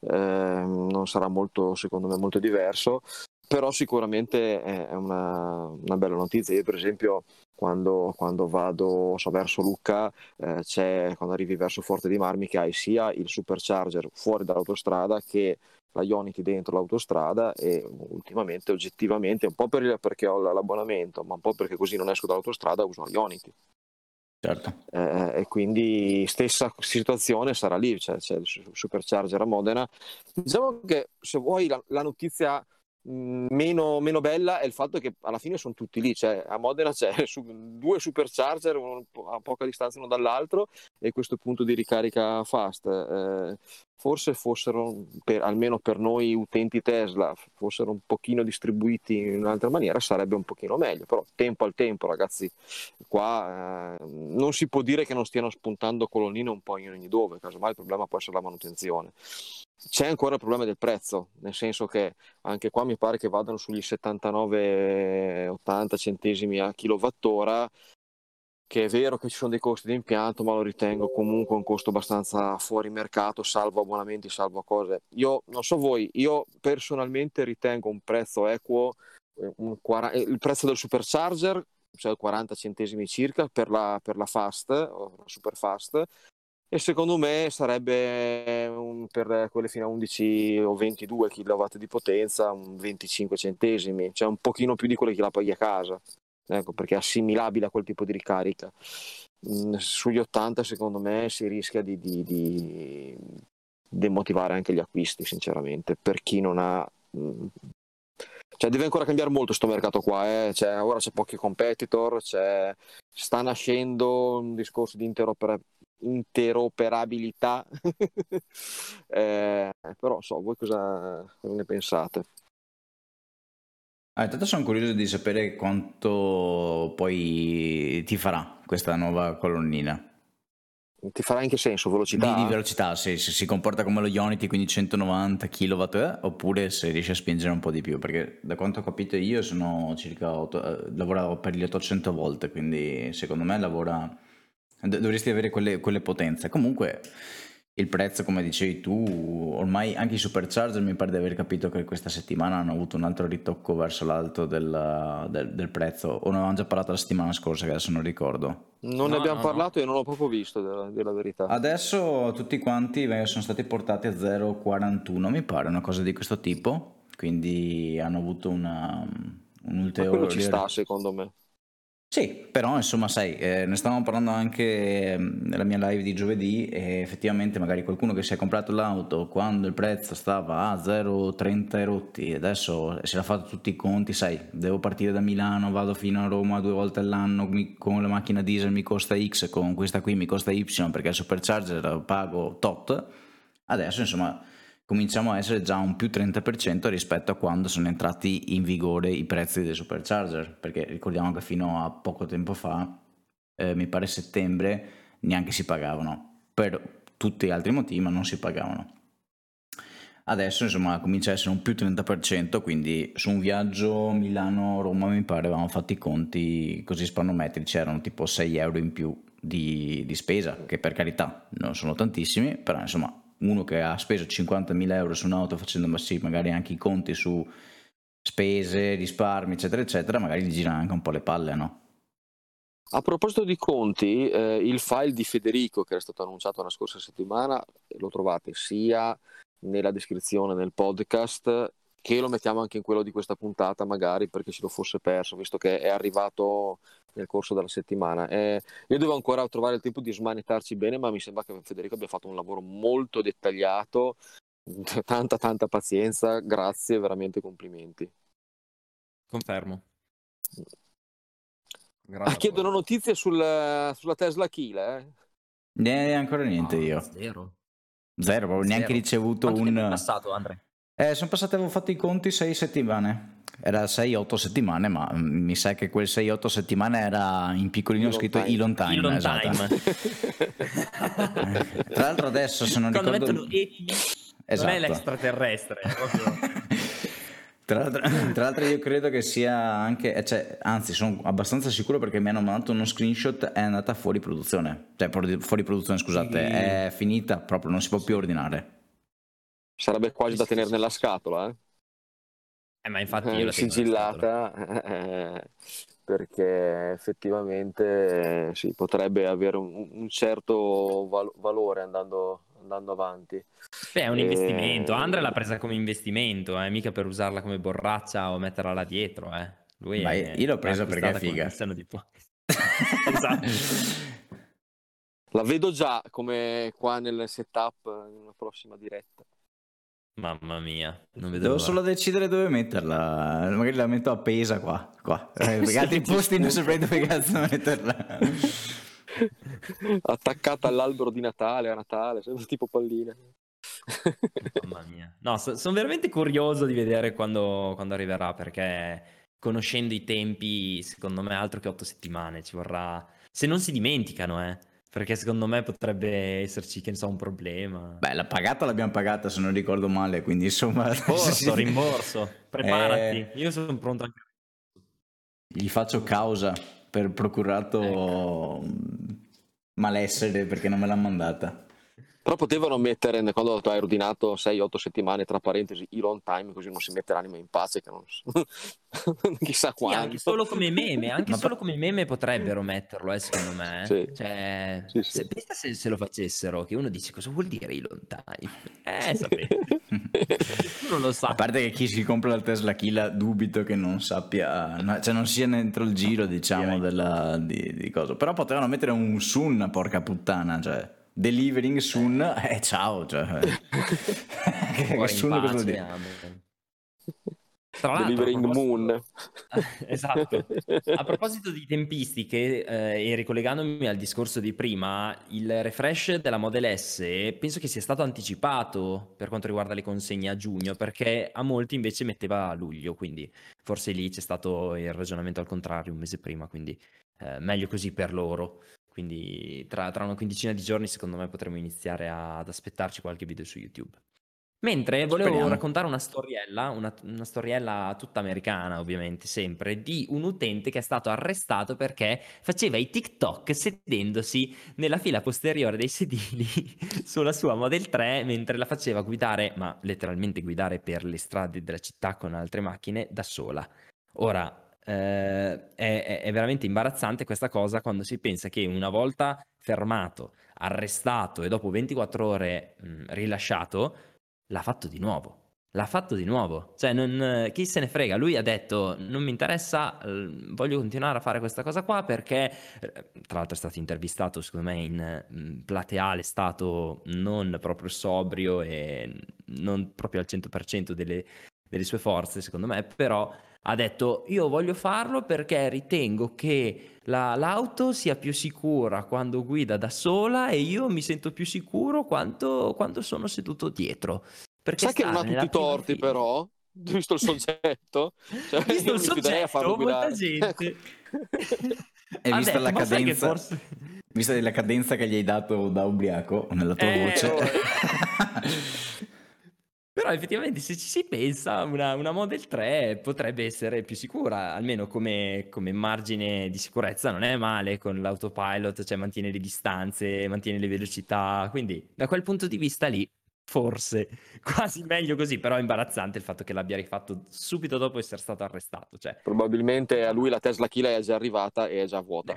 Eh, non sarà molto, secondo me, molto diverso, però sicuramente è una, una bella notizia. Io, per esempio, quando, quando vado so, verso Lucca, eh, c'è, quando arrivi verso Forte di Marmi, che hai sia il supercharger fuori dall'autostrada che la Ionity dentro l'autostrada e ultimamente oggettivamente un po' per, perché ho l'abbonamento ma un po' perché così non esco dall'autostrada uso la Ionity Certo. Eh, e quindi stessa situazione sarà lì, cioè, c'è il supercharger a Modena. Diciamo che se vuoi la, la notizia meno, meno, bella è il fatto che alla fine sono tutti lì, cioè, a Modena c'è [LAUGHS] su, due supercharger a poca distanza uno dall'altro e questo punto di ricarica fast. Eh, forse fossero, per, almeno per noi utenti Tesla, fossero un pochino distribuiti in un'altra maniera sarebbe un pochino meglio, però tempo al tempo ragazzi, qua eh, non si può dire che non stiano spuntando colonnine un po' in ogni dove, casomai il problema può essere la manutenzione. C'è ancora il problema del prezzo, nel senso che anche qua mi pare che vadano sugli 79-80 centesimi a kilowattora, che è vero che ci sono dei costi di impianto, ma lo ritengo comunque un costo abbastanza fuori mercato, salvo abbonamenti, salvo cose. Io non so voi, io personalmente ritengo un prezzo equo, eh, un 40, eh, il prezzo del supercharger, cioè 40 centesimi circa per la, per la fast, o la super fast, e secondo me sarebbe un, per quelle fino a 11 o 22 kW di potenza un 25 centesimi, cioè un pochino più di quello che la paghi a casa, ecco, perché è assimilabile a quel tipo di ricarica. Mm, sugli 80 secondo me si rischia di, di, di demotivare anche gli acquisti, sinceramente, per chi non ha... Mm, cioè deve ancora cambiare molto questo mercato qua, eh? cioè, ora c'è pochi competitor, c'è... sta nascendo un discorso di interoperabilità interoperabilità. [LAUGHS] eh, però so, voi cosa ne pensate? Ah, intanto sono curioso di sapere quanto poi ti farà questa nuova colonnina. Ti farà in che senso? Velocità? Di, di velocità, se, se, si comporta come lo Ionity, quindi 190 kW, eh, oppure se riesce a spingere un po' di più, perché da quanto ho capito io sono circa 8, eh, lavoravo per gli 800 volt, quindi secondo me lavora dovresti avere quelle, quelle, potenze. Comunque il prezzo, come dicevi tu, ormai anche i supercharger mi pare di aver capito che questa settimana hanno avuto un altro ritocco verso l'alto del, del, del prezzo. O ne avevamo già parlato la settimana scorsa, che adesso non ricordo. Non no, ne abbiamo no, parlato no. e non l'ho proprio visto, della, della, verità. Adesso tutti quanti sono stati portati a 0,41, mi pare, una cosa di questo tipo. Quindi hanno avuto una, un ulteriore... Ma quello ci sta, secondo me. Sì, però insomma, sai, eh, ne stavamo parlando anche mm, nella mia live di giovedì e effettivamente magari qualcuno che si è comprato l'auto quando il prezzo stava a 0,30 rotti e adesso si era fatto tutti i conti, sai, devo partire da Milano, vado fino a Roma due volte all'anno mi, con la macchina diesel mi costa X, con questa qui mi costa Y perché il supercharger pago tot, adesso insomma cominciamo a essere già un più 30% rispetto a quando sono entrati in vigore i prezzi dei supercharger, perché ricordiamo che fino a poco tempo fa, eh, mi pare settembre, neanche si pagavano, per tutti gli altri motivi, ma non si pagavano. Adesso insomma comincia a essere un più 30%, quindi su un viaggio Milano-Roma mi pare avevamo fatto i conti così spannometrici, erano tipo 6 euro in più di, di spesa, che per carità non sono tantissimi, però insomma uno che ha speso 50.000 euro su un'auto facendo sì, magari anche i conti su spese, risparmi, eccetera, eccetera, magari gli girano anche un po' le palle, no? A proposito di conti, eh, il file di Federico che era stato annunciato la scorsa settimana lo trovate sia nella descrizione del podcast che lo mettiamo anche in quello di questa puntata magari perché se lo fosse perso visto che è arrivato nel corso della settimana. Eh, io devo ancora trovare il tempo di smanettarci bene ma mi sembra che Federico abbia fatto un lavoro molto dettagliato. [LAUGHS] Tanta tanta pazienza. Grazie veramente complimenti. Confermo. Ah, chiedono notizie sul, sulla Tesla Kiel eh? Ne ancora niente oh, io. zero. Zero proprio neanche ricevuto Quanto un passato Andre eh, sono passate, avevo fatto i conti sei settimane. Era 6-8 settimane, ma mm, mi sa che quel 6-8 settimane era in piccolino Elon scritto time. Elon Time. Elon esatto. time. [LAUGHS] Tra l'altro adesso se non Quando ricordo... mettono ET esatto. non è esatto. l'extraterrestre. [LAUGHS] Tra l'altro, tra l'altro, io credo che sia anche, cioè, anzi sono abbastanza sicuro perché mi hanno mandato uno screenshot, è andata fuori produzione, cioè fuori produzione scusate, sì. è finita proprio, non si può più ordinare. Sarebbe quasi da tenere nella scatola, eh? Eh, ma infatti io la sigillata eh, perché effettivamente eh, sì, potrebbe avere un, un certo val- valore andando, andando avanti. Beh, è un e... investimento. Andre l'ha presa come investimento, eh, mica per usarla come borraccia o metterla là dietro. Eh. Lui ma è, io l'ho presa perché è figa. [LAUGHS] Esatto. La vedo già come qua nel setup in una prossima diretta. Mamma mia, non vedo Devo l'ora. solo decidere dove metterla. Magari la metto appesa qua. qua. Eh, [LAUGHS] perché altri posti non saprei dove cazzo metterla. [LAUGHS] Attaccata all'albero di Natale, a Natale, sempre tipo palline. Mamma mia. No, sono veramente curioso di vedere quando, quando arriverà perché conoscendo i tempi, secondo me altro che otto settimane ci vorrà... Se non si dimenticano, eh. Perché secondo me potrebbe esserci, che ne so, un problema. Beh, la pagata l'abbiamo pagata se non ricordo male, quindi insomma... [LAUGHS] Rimborso, rimborso. Preparati. Eh, Io sono pronto anche. Gli faccio causa per procurato Ecco. malessere perché non me l'ha mandata. Però potevano mettere, quando tu hai ordinato 6-8 settimane, tra parentesi, i long time, così non si mette l'anima in pace, che non [LAUGHS] chissà Sì, quando. anche solo come meme, anche Ma solo come meme potrebbero metterlo, eh, secondo me. Sì. Cioè, Sì, sì. se, pensa se, se lo facessero, che uno dice cosa vuol dire i long time? Eh, [LAUGHS] sapete. [LAUGHS] Uno lo sa. A parte che chi si compra la Tesla Kila dubito che non sappia, no, cioè non sia dentro il giro, diciamo, della, di, di cosa. Però potevano mettere un Sun, porca puttana, cioè. Delivering soon, eh ciao, cioè. [LAUGHS] che Fuori in Sun cosa dire? Tra Delivering proposito- Moon. [LAUGHS] esatto. A proposito di tempistiche, eh, e ricollegandomi al discorso di prima, il refresh della Model S penso che sia stato anticipato per quanto riguarda le consegne a giugno, perché a molti invece metteva a luglio, quindi forse lì c'è stato il ragionamento al contrario un mese prima, quindi eh, meglio così per loro. Quindi tra, tra una quindicina di giorni secondo me potremo iniziare a- ad aspettarci qualche video su YouTube. Mentre volevo Speriamo. raccontare una storiella, una, una storiella tutta americana ovviamente, sempre, di un utente che è stato arrestato perché faceva i TikTok sedendosi nella fila posteriore dei sedili [LAUGHS] sulla sua Model 3 mentre la faceva guidare, ma letteralmente guidare per le strade della città con altre macchine da sola. Ora, eh, è, è- veramente imbarazzante questa cosa quando si pensa che una volta fermato, arrestato e dopo 24 ore mh, rilasciato, l'ha fatto di nuovo. L'ha fatto di nuovo. Cioè, non- chi se ne frega? Lui ha detto: Non mi interessa, voglio continuare a fare questa cosa qua perché, eh, tra l'altro, è stato intervistato, secondo me, in mm, plateale stato non proprio sobrio e non proprio al 100% delle, delle sue forze, secondo me, però ha detto io voglio farlo perché ritengo che la- l'auto sia più sicura quando guida da sola e io mi sento più sicuro quando, quando sono seduto dietro. Perché Sai che non ha tutti i torti, fila- però, [LAUGHS] visto il soggetto. Cioè, Visto il soggetto, molta guidare. gente [LAUGHS] E ha vista detto, la "Ma sai che cadenza, forse- vista la cadenza che gli hai dato da ubriaco nella tua Eh, voce. oh. [LAUGHS] Però effettivamente se ci si pensa una, una Model 3 potrebbe essere più sicura, almeno come, come margine di sicurezza non è male con l'autopilot, cioè mantiene le distanze, mantiene le velocità, quindi da quel punto di vista lì forse [LAUGHS] quasi meglio così, però è imbarazzante il fatto che l'abbia rifatto subito dopo essere stato arrestato, cioè Probabilmente a lui la Tesla Kila è già arrivata e è già vuota.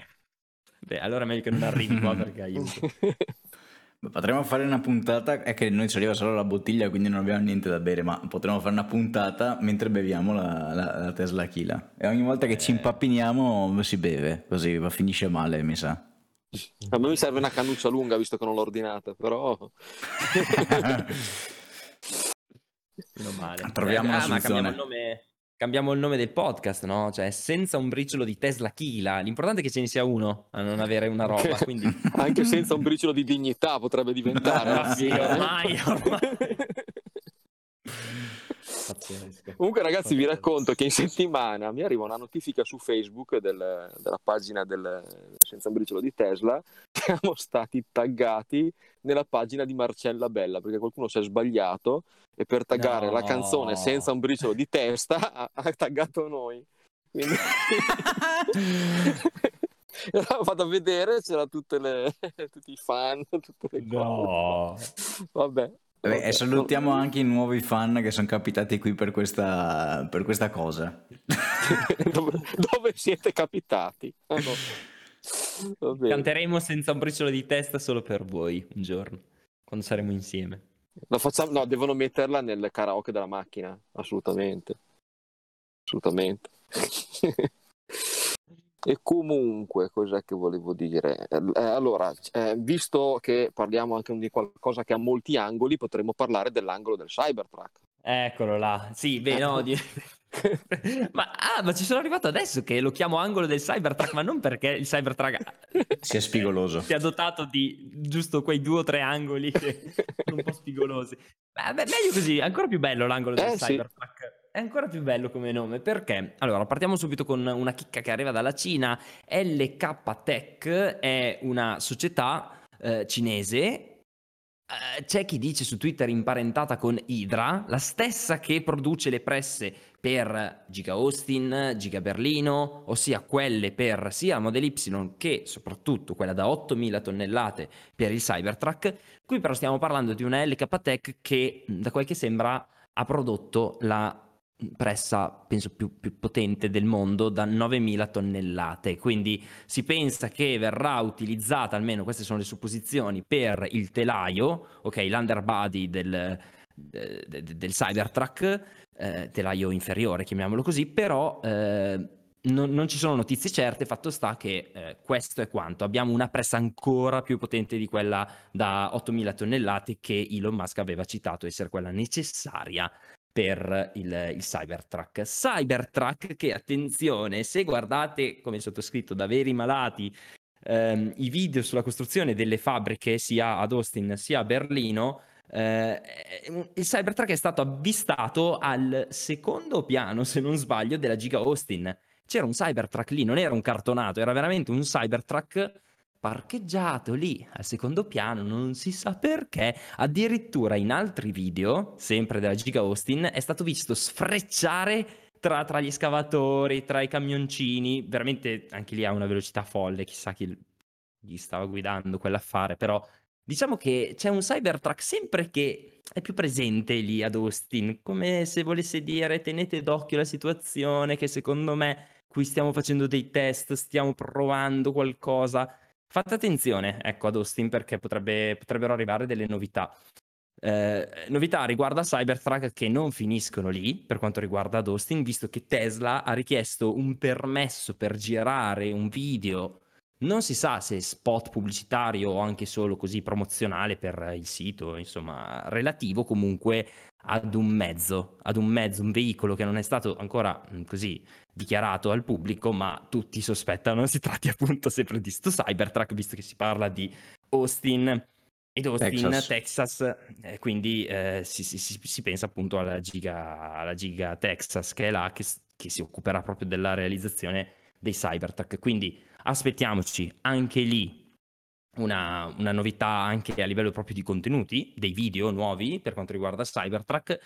beh, allora è meglio che non arrivi qua perché [LAUGHS] aiuto. Potremmo fare una puntata, è che noi ci arriva solo la bottiglia, quindi non abbiamo niente da bere, ma potremmo fare una puntata mentre beviamo la, la- la Tesla Kila. E ogni volta che ci impappiniamo si beve, così ma finisce male, mi sa. A me mi serve una cannuccia lunga visto che non l'ho ordinata, però [LAUGHS] [LAUGHS] Meno male. Troviamo una Ah, ma cambiamo soluzione. il nome. Cambiamo il nome del podcast, no? Cioè, senza un briciolo di Tesla Kila. L'importante è che ce ne sia uno a non [LAUGHS] avere una roba. Quindi, [LAUGHS] anche senza un briciolo di dignità potrebbe diventare. Ma [LAUGHS] sì, ormai, ormai. Comunque ragazzi vi racconto che in settimana mi arriva una notifica su Facebook del- della pagina del Senza un briciolo di Tesla siamo stati taggati nella pagina di Marcella Bella perché qualcuno si è sbagliato e per taggare la No. canzone Senza un briciolo di testa [LAUGHS] ha, ha taggato noi. Quindi... [LAUGHS] [LAUGHS] L'ho fatto vedere, c'era tutte le, tutti i fan, tutte le cose. No. Vabbè. Vabbè, Vabbè. e salutiamo anche i nuovi fan che sono capitati qui per questa, per questa cosa. dove, dove siete capitati? Ah, no. Canteremo senza un briciolo di testa solo per voi un giorno, quando saremo insieme. Facciamo- no, devono metterla nel karaoke della macchina, assolutamente. Assolutamente. [LAUGHS] E comunque, cos'è che volevo dire? Eh, allora, eh, visto che parliamo anche di qualcosa che ha molti angoli, potremmo parlare dell'angolo del Cybertruck. Eccolo là. Sì, beh, no, di... [LAUGHS] [LAUGHS] ma, ah, ma ci sono arrivato adesso che lo chiamo angolo del Cybertruck, ma non perché il Cybertruck [LAUGHS] sia spigoloso. Si è dotato di giusto quei due o tre angoli che sono un po' spigolosi. Beh, meglio così, è ancora più bello l'angolo del eh, Cybertruck. Sì. È ancora più bello come nome perché? Allora, partiamo subito con una chicca che arriva dalla Cina. LK Tech è una società eh, cinese c'è chi dice su Twitter imparentata con Hydra, la stessa che produce le presse per Giga Austin, Giga Berlino, ossia quelle per sia Model Y che soprattutto quella da 8000 tonnellate per il Cybertruck. Qui però stiamo parlando di una LK Tech che da quel che sembra ha prodotto la pressa, penso, più, più, potente del mondo da 9.000 tonnellate. Quindi si pensa che verrà utilizzata, almeno queste sono le supposizioni, per il telaio, ok, l'underbody del, de, de, del Cybertruck, eh, telaio inferiore, chiamiamolo così, però... Eh, non, non, ci sono notizie certe, fatto sta che eh, questo è quanto. Abbiamo una pressa ancora più potente di quella da 8.000 tonnellate che Elon Musk aveva citato essere quella necessaria per il, il Cybertruck. Cybertruck che, attenzione, se guardate, come sottoscritto, da veri malati, ehm, i video sulla costruzione delle fabbriche sia ad Austin sia a Berlino, eh, il Cybertruck è stato avvistato al secondo piano, se non sbaglio, della Giga Austin. C'era un Cybertruck lì, non era un cartonato, era veramente un Cybertruck parcheggiato lì al secondo piano, non si sa perché. Addirittura in altri video, sempre della Giga Austin, è stato visto sfrecciare tra, tra, gli scavatori, tra i camioncini. Veramente anche lì ha una velocità folle, chissà chi gli stava guidando quell'affare, però diciamo che c'è un Cybertruck sempre che è più presente lì ad Austin, come se volesse dire tenete d'occhio la situazione che secondo me qui stiamo facendo dei test, stiamo provando qualcosa Fate attenzione, ecco, ad Austin perché potrebbe, potrebbero arrivare delle novità. Eh, novità riguardo a Cybertruck che non finiscono lì per quanto riguarda ad Austin, visto che Tesla ha richiesto un permesso per girare un video, non si sa se spot pubblicitario o anche solo così promozionale per il sito, insomma, relativo comunque ad un mezzo, ad un mezzo, un veicolo che non è stato ancora così dichiarato al pubblico, ma tutti sospettano si tratti appunto sempre di sto Cybertruck, visto che si parla di Austin ed Austin, Texas, Texas eh, quindi eh, si, si, si, pensa appunto alla Giga, alla Giga Texas, che è là che, che si occuperà proprio della realizzazione dei Cybertruck. Quindi aspettiamoci anche lì una, una, novità anche a livello proprio di contenuti, dei video nuovi per quanto riguarda Cybertruck.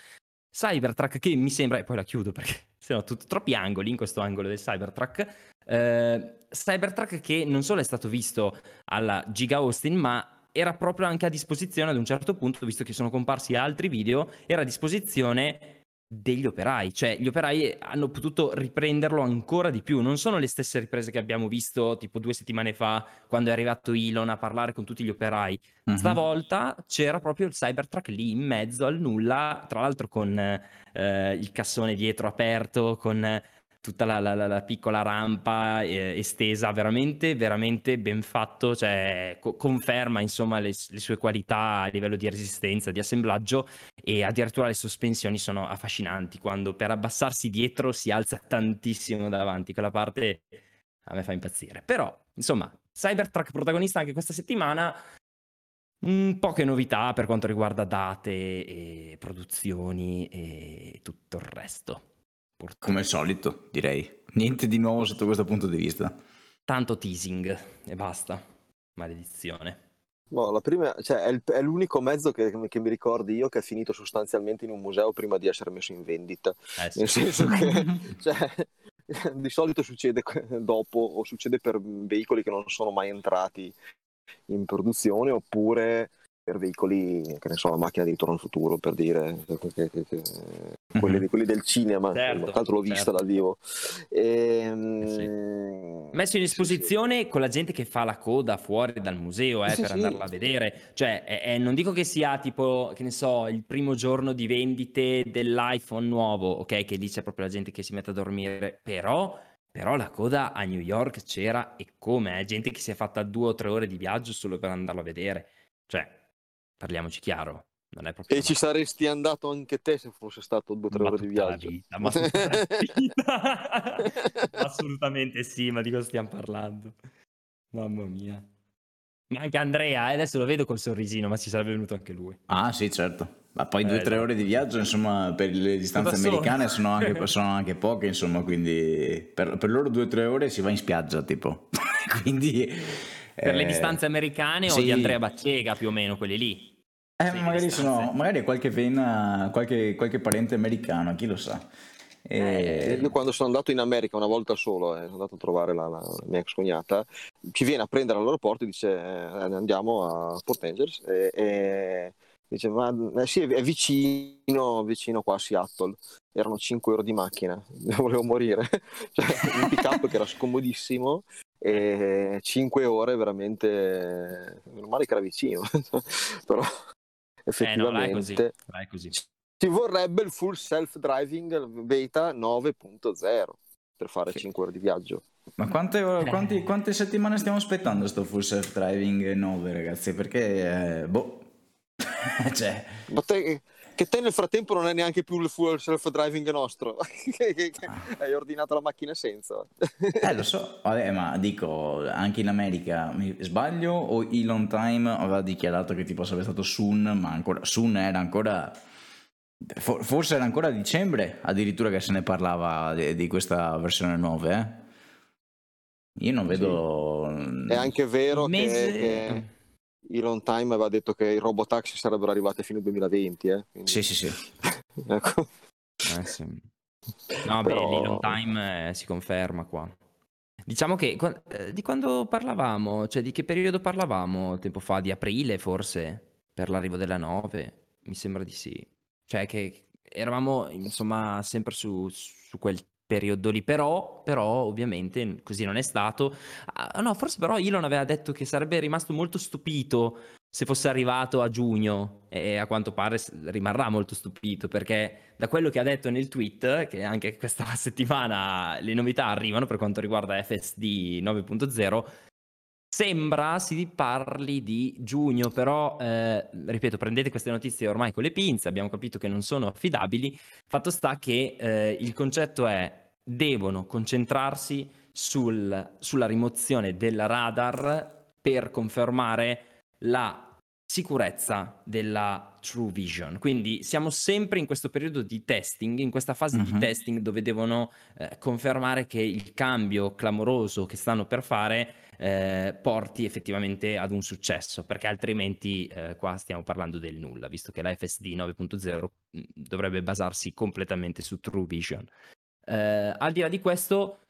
Cybertruck che mi sembra, e poi la chiudo perché [LAUGHS] sono tutti troppi angoli in questo angolo del Cybertruck. Eh, Cybertruck che non solo è stato visto alla Giga Austin, ma era proprio anche a disposizione ad un certo punto, visto che sono comparsi altri video, era a disposizione degli operai, cioè gli operai hanno potuto riprenderlo ancora di più, non sono le stesse riprese che abbiamo visto tipo due settimane fa quando è arrivato Elon a parlare con tutti gli operai, uh-huh. stavolta c'era proprio il Cybertruck lì in mezzo al nulla, tra l'altro con eh, il cassone dietro aperto, con tutta la, la, la, piccola rampa eh, estesa, veramente, veramente ben fatto, cioè co- conferma insomma le, le, sue qualità a livello di resistenza, di assemblaggio e addirittura le sospensioni sono affascinanti, quando per abbassarsi dietro si alza tantissimo davanti, quella parte a me fa impazzire. Però, insomma, Cybertruck protagonista anche questa settimana, Mm, poche novità per quanto riguarda date e produzioni e tutto il resto. Purtroppo. Come al solito, direi. Niente di nuovo sotto questo punto di vista. Tanto teasing e basta. Maledizione. No, la prima, cioè, è, il, è, l'unico mezzo che, che, mi ricordi io che è finito sostanzialmente in un museo prima di essere messo in vendita. Eh sì. Nel senso [LAUGHS] che cioè, di solito succede dopo o succede per veicoli che non sono mai entrati in produzione oppure per veicoli, che ne so, la macchina di ritorno al futuro, per dire, che, che, che, mm-hmm. quelli, quelli, del cinema, certo, tra l'altro l'ho vista certo. dal vivo. E, ehm, sì. Messo in esposizione sì, sì. con la gente che fa la coda fuori dal museo eh, per andarla a vedere, cioè eh, non dico che sia tipo, che ne so, il primo giorno di vendite dell'iPhone nuovo, ok, che dice proprio la gente che si mette a dormire, però però la coda a New York c'era e come, eh? gente che si è fatta due o tre ore di viaggio solo per andarlo a vedere. Cioè, parliamoci chiaro, non è proprio... E ci saresti andato anche te se fosse stato due o tre Ma ore di viaggio. vita, ma. [LAUGHS] [LAUGHS] Assolutamente sì, ma di cosa stiamo parlando? Mamma mia. Ma anche Andrea, eh, adesso lo vedo col sorrisino, ma ci sarebbe venuto anche lui. Ah sì, certo. Ma poi Eh, due o tre esatto. ore di viaggio, insomma, per le distanze americane sono anche, [LAUGHS] sono anche poche, insomma, quindi per, per loro due o tre ore si va in spiaggia, tipo. quindi... Per le eh, distanze americane o sì. di Andrea Baccega, più o meno, quelli lì. Eh, Sì, magari, sono, magari qualche vena, qualche, qualche parente americano, chi lo sa. Eh, E- Io quando sono andato in America una volta solo, eh, sono andato a trovare la, la- la mia ex cognata, ci viene a prendere all'aeroporto e dice eh, andiamo a Port Angels e, e dice ma eh, sì è vicino, vicino qua a Seattle, erano 5 ore di macchina, [LAUGHS] volevo morire, [LAUGHS] cioè, un pick up che era scomodissimo e 5 ore veramente, meno male che era vicino, [LAUGHS] però Eh no, là è così. effettivamente ci vorrebbe il full self-driving beta 9.0 per fare Sì. 5 ore di viaggio. Ma quante, Eh. quanti- quante settimane stiamo aspettando sto full self driving 9, ragazzi? Perché, eh, boh, [LAUGHS] cioè, Ma te, che te nel frattempo non è neanche più il full self-driving nostro, [LAUGHS] che, che- che hai ordinato la macchina senza. eh, lo so, vabbè, ma dico, anche in America, mi sbaglio o Elon Time aveva dichiarato che tipo sarebbe stato soon, ma ancora, soon era ancora, for- forse era ancora a dicembre addirittura che se ne parlava di, di questa versione 9, eh? Io non vedo... È anche vero mese- che, che Elon Time aveva detto che i robotaxi sarebbero arrivati fino al 2020. Eh? quindi- Sì, sì, sì. [LAUGHS] ecco. Eh, sì. No, Però- beh, l'Elon Time eh, si conferma qua. Diciamo che eh, di quando parlavamo, cioè di che periodo parlavamo tempo fa? Di aprile forse? Per l'arrivo della 9? Mi sembra di sì. Cioè che eravamo insomma sempre su, su quel periodo lì, però, però ovviamente così non è stato. Ah, no, forse però Elon aveva detto che sarebbe rimasto molto stupito se fosse arrivato a giugno e a quanto pare rimarrà molto stupito perché da quello che ha detto nel tweet, che anche questa [LAUGHS] settimana le novità arrivano per quanto riguarda FSD 9.0, sembra si parli di giugno, però eh, ripeto, prendete queste notizie ormai con le pinze, abbiamo capito che non sono affidabili, fatto sta che eh, il concetto è devono concentrarsi sul- sulla rimozione del radar per confermare la sicurezza della True Vision. Quindi siamo sempre in questo periodo di testing, in questa fase di Mhm. testing dove devono eh, confermare che il cambio clamoroso che stanno per fare eh, porti effettivamente ad un successo, perché altrimenti eh, qua stiamo parlando del nulla, visto che la FSD 9.0 mh, dovrebbe basarsi completamente su True Vision. Eh, al di là di questo,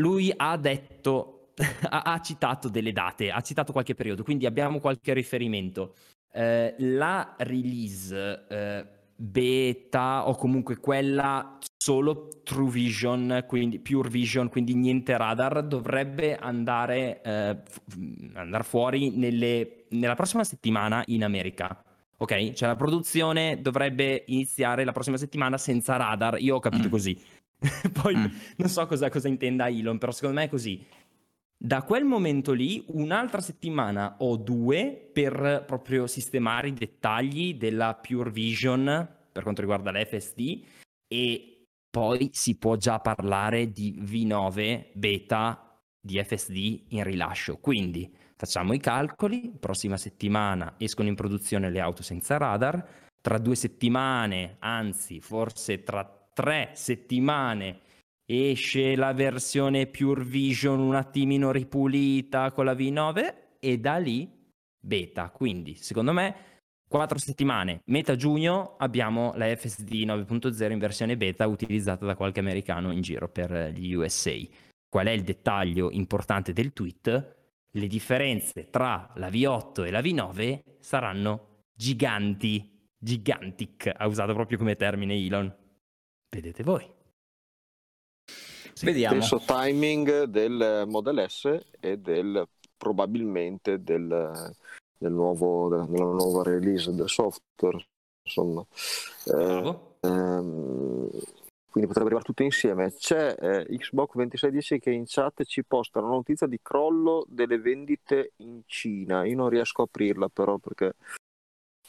lui ha detto, [LAUGHS] ha, ha citato delle date, ha citato qualche periodo, quindi abbiamo qualche riferimento. Eh, la release eh, beta o comunque quella solo True Vision, quindi Pure Vision, quindi niente radar, dovrebbe andare, eh, andare fuori nelle- nella prossima settimana in America. Ok? Cioè la produzione dovrebbe iniziare la prossima settimana senza radar. Io ho capito Mm. così. [LAUGHS] Poi Mm. non so cosa, cosa intenda Elon, però secondo me è così. Da quel momento lì, un'altra settimana o due per proprio sistemare i dettagli della Pure Vision per quanto riguarda la FSD e poi si può già parlare di V9 beta di FSD in rilascio. Quindi facciamo i calcoli, prossima settimana escono in produzione le auto senza radar, tra due settimane, anzi forse tra tre settimane esce la versione Pure Vision un attimino ripulita con la V9 e da lì beta. Quindi, secondo me, quattro settimane, metà giugno, abbiamo la FSD 9.0 in versione beta utilizzata da qualche americano in giro per gli USA. Qual è il dettaglio importante del tweet? Le differenze tra la V8 e la V9 saranno giganti, gigantic, ha usato proprio come termine Elon. Vedete voi. Sì. Vediamo. Stesso timing del Model S e del probabilmente del, del nuovo, della, della nuova release del software. Insomma, Eh, ehm, quindi potrebbe arrivare tutto insieme. C'è eh, Xbox 2610 che in chat ci posta una notizia di crollo delle vendite in Cina. Io non riesco a aprirla però perché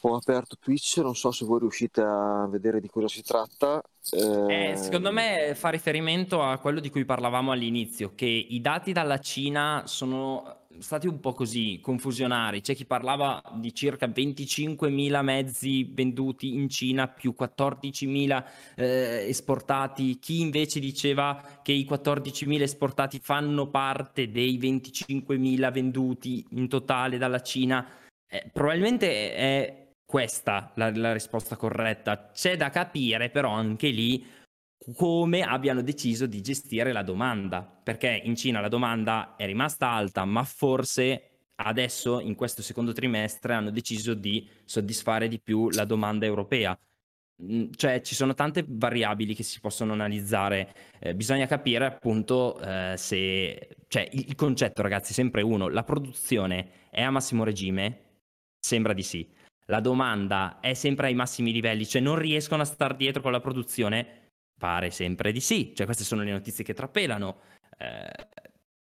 ho aperto Twitch, non so se voi riuscite a vedere di cosa si tratta. Eh, secondo me fa riferimento a quello di cui parlavamo all'inizio, che i dati dalla Cina sono stati un po' così confusionari. C'è chi parlava di circa 25.000 mezzi venduti in Cina più 14.000 eh, esportati, chi invece diceva che i 14.000 esportati fanno parte dei 25.000 venduti in totale dalla Cina. Eh, probabilmente è questa la, la risposta corretta. C'è da capire però anche lì come abbiano deciso di gestire la domanda, perché in Cina la domanda è rimasta alta, ma forse adesso in questo secondo trimestre hanno deciso di soddisfare di più la domanda europea. Mm, cioè ci sono tante variabili che si possono analizzare, eh, bisogna capire appunto eh, se, cioè il, il concetto ragazzi è sempre uno, la produzione è a massimo regime? Sembra di sì la domanda è sempre ai massimi livelli, cioè non riescono a star dietro con la produzione? Pare sempre di sì, cioè queste sono le notizie che trappelano. Eh,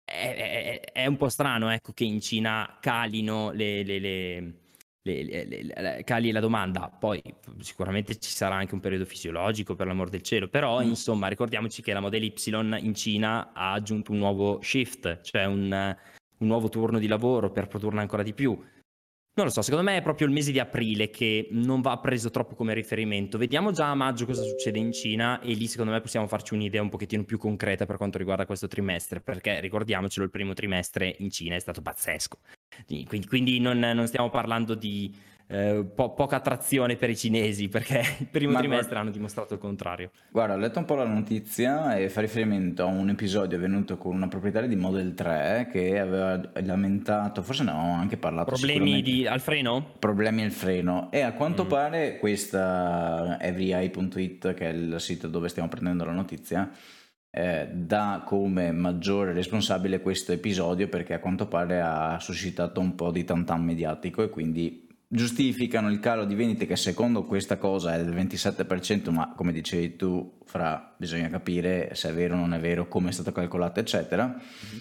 è, è, è, un po' strano ecco, che in Cina calino le, le, le, cali la domanda, poi sicuramente ci sarà anche un periodo fisiologico per l'amor del cielo, però mm. insomma ricordiamoci che la Model Y in Cina ha aggiunto un nuovo shift, cioè un, un nuovo turno di lavoro per produrne ancora di più. Non lo so, secondo me è proprio il mese di aprile che non va preso troppo come riferimento. Vediamo già a maggio cosa succede in Cina e lì secondo me possiamo farci un'idea un pochettino più concreta per quanto riguarda questo trimestre, perché ricordiamocelo, il primo trimestre in Cina è stato pazzesco. Quindi, quindi non, non stiamo parlando di eh, po- poca attrazione per i cinesi perché [LAUGHS] il primo Ma trimestre guarda, hanno dimostrato il contrario. Guarda, ho letto un po' la notizia e fa riferimento a un episodio avvenuto con una proprietaria di Model 3 che aveva lamentato, forse ne avevamo anche parlato. Problemi di, al freno? Problemi al freno e a quanto mm. pare questa everyeye.it che è il sito dove stiamo prendendo la notizia eh, dà come maggiore responsabile questo episodio perché a quanto pare ha suscitato un po' di tantan mediatico e quindi giustificano il calo di vendite che secondo questa cosa è del 27%, ma come dicevi tu, fra bisogna capire se è vero o non è vero, come è stato calcolato, eccetera. Mm-hmm.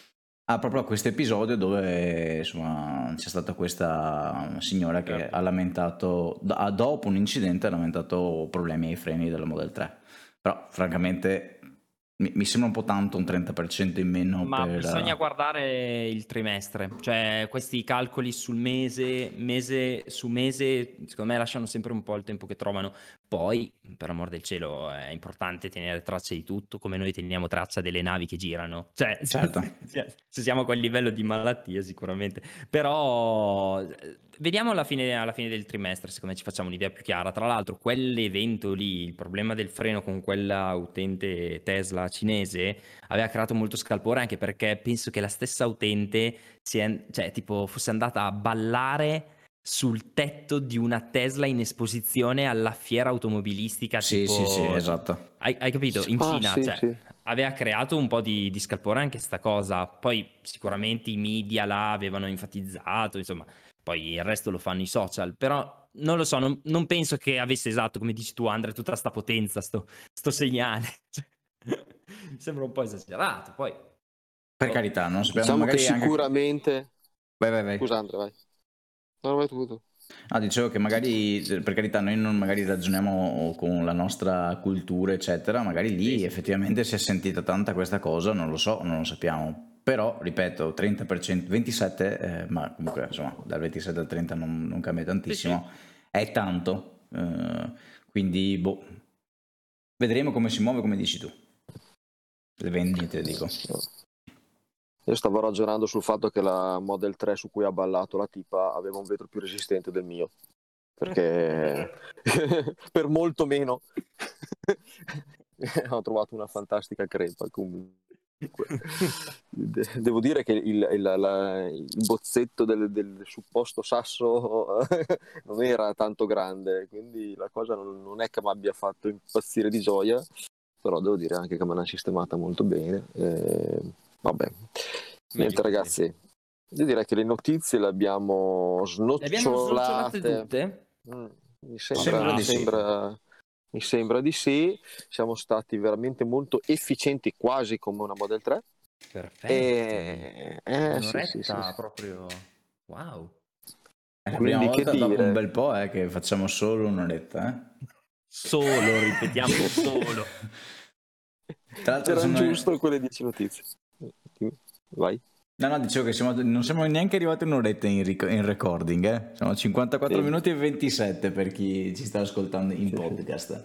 Ha proprio questo episodio dove insomma, c'è stata questa signora che certo. ha lamentato, dopo un incidente, ha lamentato problemi ai freni della Model 3. Però francamente mi, mi, sembra un po' tanto un 30% in meno. Ma per... bisogna guardare il trimestre, cioè questi calcoli sul mese, mese su mese, secondo me lasciano sempre un po' il tempo che trovano. Poi, per amor del cielo, è importante tenere traccia di tutto, come noi teniamo traccia delle navi che girano. Cioè, certo. [LAUGHS] se siamo a quel livello di malattia, sicuramente. Però Vediamo alla fine, alla fine, del trimestre, secondo me ci facciamo un'idea più chiara. Tra l'altro, quell'evento lì, il problema del freno con quella utente Tesla cinese, aveva creato molto scalpore anche perché penso che la stessa utente è, cioè, tipo, fosse andata a ballare sul tetto di una Tesla in esposizione alla fiera automobilistica. Sì, tipo... sì, sì, esatto. Hai, hai capito? In ah, Cina, sì, cioè, sì. aveva creato un po' di, di scalpore anche questa cosa. Poi sicuramente i media là avevano enfatizzato, insomma poi il resto lo fanno i social, però non lo so, non, non penso che avesse esatto, come dici tu Andrea, tutta sta potenza, sto, sto segnale. Mi [LAUGHS] sembra un po' esagerato, poi... Per carità, non sappiamo diciamo che sicuramente... Anche... Vai, vai, vai. Scusa Andrea, vai. No, vai tu, tu. Ah, dicevo che magari, per carità, noi non magari ragioniamo con la nostra cultura, eccetera, magari lì sì. effettivamente si è sentita tanta questa cosa, non lo so, non lo sappiamo però ripeto 30% 27 eh, ma comunque insomma dal 27 al 30 non, non cambia tantissimo. È tanto eh, quindi boh. Vedremo come si muove come dici tu. Le vendite dico. Io stavo ragionando sul fatto che la Model 3 su cui ha ballato la tipa aveva un vetro più resistente del mio. Perché [LAUGHS] per molto meno. [LAUGHS] Ho trovato una fantastica crepa comunque [LAUGHS] Devo dire che il, il, la, il bozzetto del, del, supposto sasso non era tanto grande, quindi la cosa non, non è che mi abbia fatto impazzire di gioia, però devo dire anche che me l'ha sistemata molto bene. Eh, vabbè, niente ragazzi, io direi che le notizie le abbiamo snocciolate. Le abbiamo snocciolate tutte? Mm, mi sembra, sembra, sembra Mi sembra di sì, siamo stati veramente molto efficienti, quasi come una Model 3. Perfetto. E... Eh, sì, sì, sì, proprio... Wow. È la prima volta dopo un bel po' eh, che facciamo solo un'oretta. Eh? Solo, ripetiamo, [LAUGHS] solo. Tra l'altro Era sono... giusto quelle 10 notizie. Vai. No, no, dicevo che siamo, non siamo neanche arrivati un'oretta in, ric- in recording, eh? Siamo a 54 sì. minuti e 27 per chi ci sta ascoltando in podcast.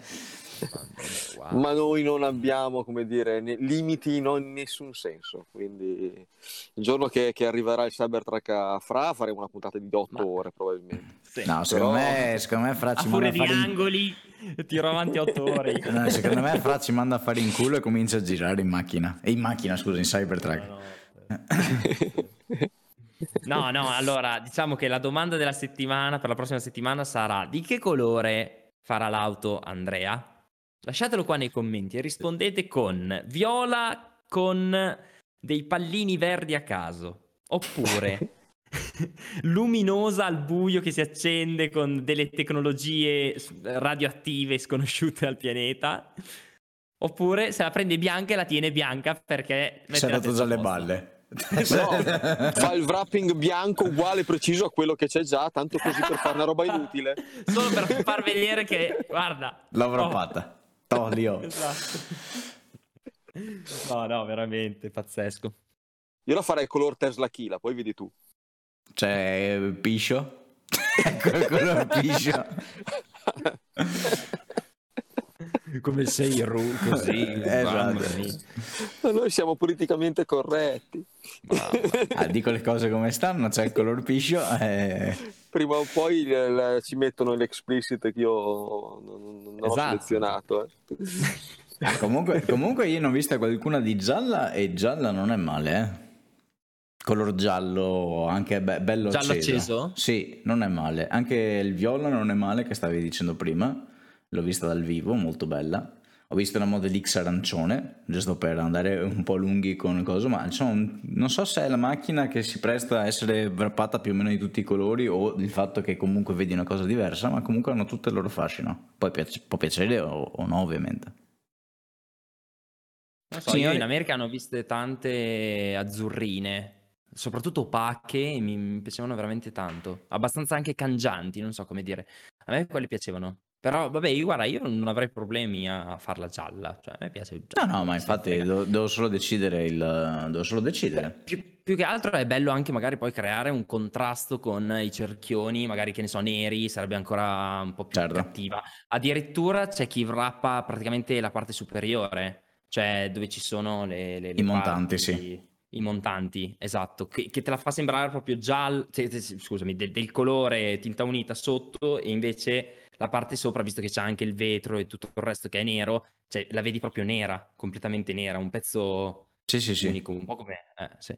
Wow. Ma noi non abbiamo, come dire, limiti in nessun senso. Quindi il giorno che, che arriverà il Cybertruck a Fra faremo una puntata di 8 Ma... ore probabilmente. Sì. No, secondo, Però... me, secondo me Fra ci manda a fare... angoli tiro avanti 8 ore. [LAUGHS] no, secondo me Fra ci manda a fare in culo e comincia a girare in macchina. E in macchina, scusa, in Cybertruck. No, no. No, no, allora diciamo che la domanda della settimana per la prossima settimana sarà di che colore farà l'auto Andrea? Lasciatelo qua nei commenti e rispondete con viola con dei pallini verdi a caso. Oppure [LAUGHS] luminosa al buio che si accende con delle tecnologie radioattive sconosciute al pianeta. Oppure se la prende bianca e la tiene bianca perché... Si è dato già le balle. No, [LAUGHS] fa il wrapping bianco uguale preciso a quello che c'è già, tanto così per fare una roba inutile. Solo per far vedere che, guarda... L'avrò oh. fatta. Tolio. esatto. No, no, veramente pazzesco. Io la farei color Tesla Kila, poi vedi tu. Cioè, piscio? [LAUGHS] Ecco color piscio. [LAUGHS] Come sei ru così. [LAUGHS] Esatto. Noi siamo politicamente corretti. Ma, ah, dico le cose come stanno, c'è il color piscio. Eh... Prima o poi le, le, ci mettono l'explicit che io non, non esatto. ho selezionato. Eh. comunque, comunque io ne ho vista qualcuna di gialla e gialla non è male, eh. Color giallo, anche be- bello giallo acceso. acceso. Sì, non è male. Anche il viola non è male, che stavi dicendo prima. L'ho vista dal vivo, molto bella. Ho visto una Model X arancione, giusto per andare un po' lunghi con cosa, ma diciamo, non so se è la macchina che si presta a essere wrappata più o meno di tutti i colori o il fatto che comunque vedi una cosa diversa, ma comunque hanno tutto il loro fascino. Poi piace, può piacere o, o no, ovviamente. Non so, io in America hanno viste tante azzurrine, soprattutto opache, e mi, mi piacevano veramente tanto. Abbastanza anche cangianti, non so come dire. A me quelle piacevano. Però vabbè, io, guarda, io non avrei problemi a farla gialla, cioè a me piace gialla. No, no, ma infatti devo, devo, solo decidere il... devo solo decidere. Più, più, che altro è bello anche magari poi creare un contrasto con i cerchioni, magari che ne so, neri, sarebbe ancora un po' più certo. cattiva. Addirittura c'è chi wrappa praticamente la parte superiore, cioè dove ci sono le... le, le I montanti, sì i montanti, esatto, che, che, te la fa sembrare proprio giallo, cioè, scusami, del, del, colore tinta unita sotto e invece la parte sopra, visto che c'è anche il vetro e tutto il resto che è nero, cioè la vedi proprio nera, completamente nera, un pezzo sì, sì, sì. unico, un po' come... Eh, sì.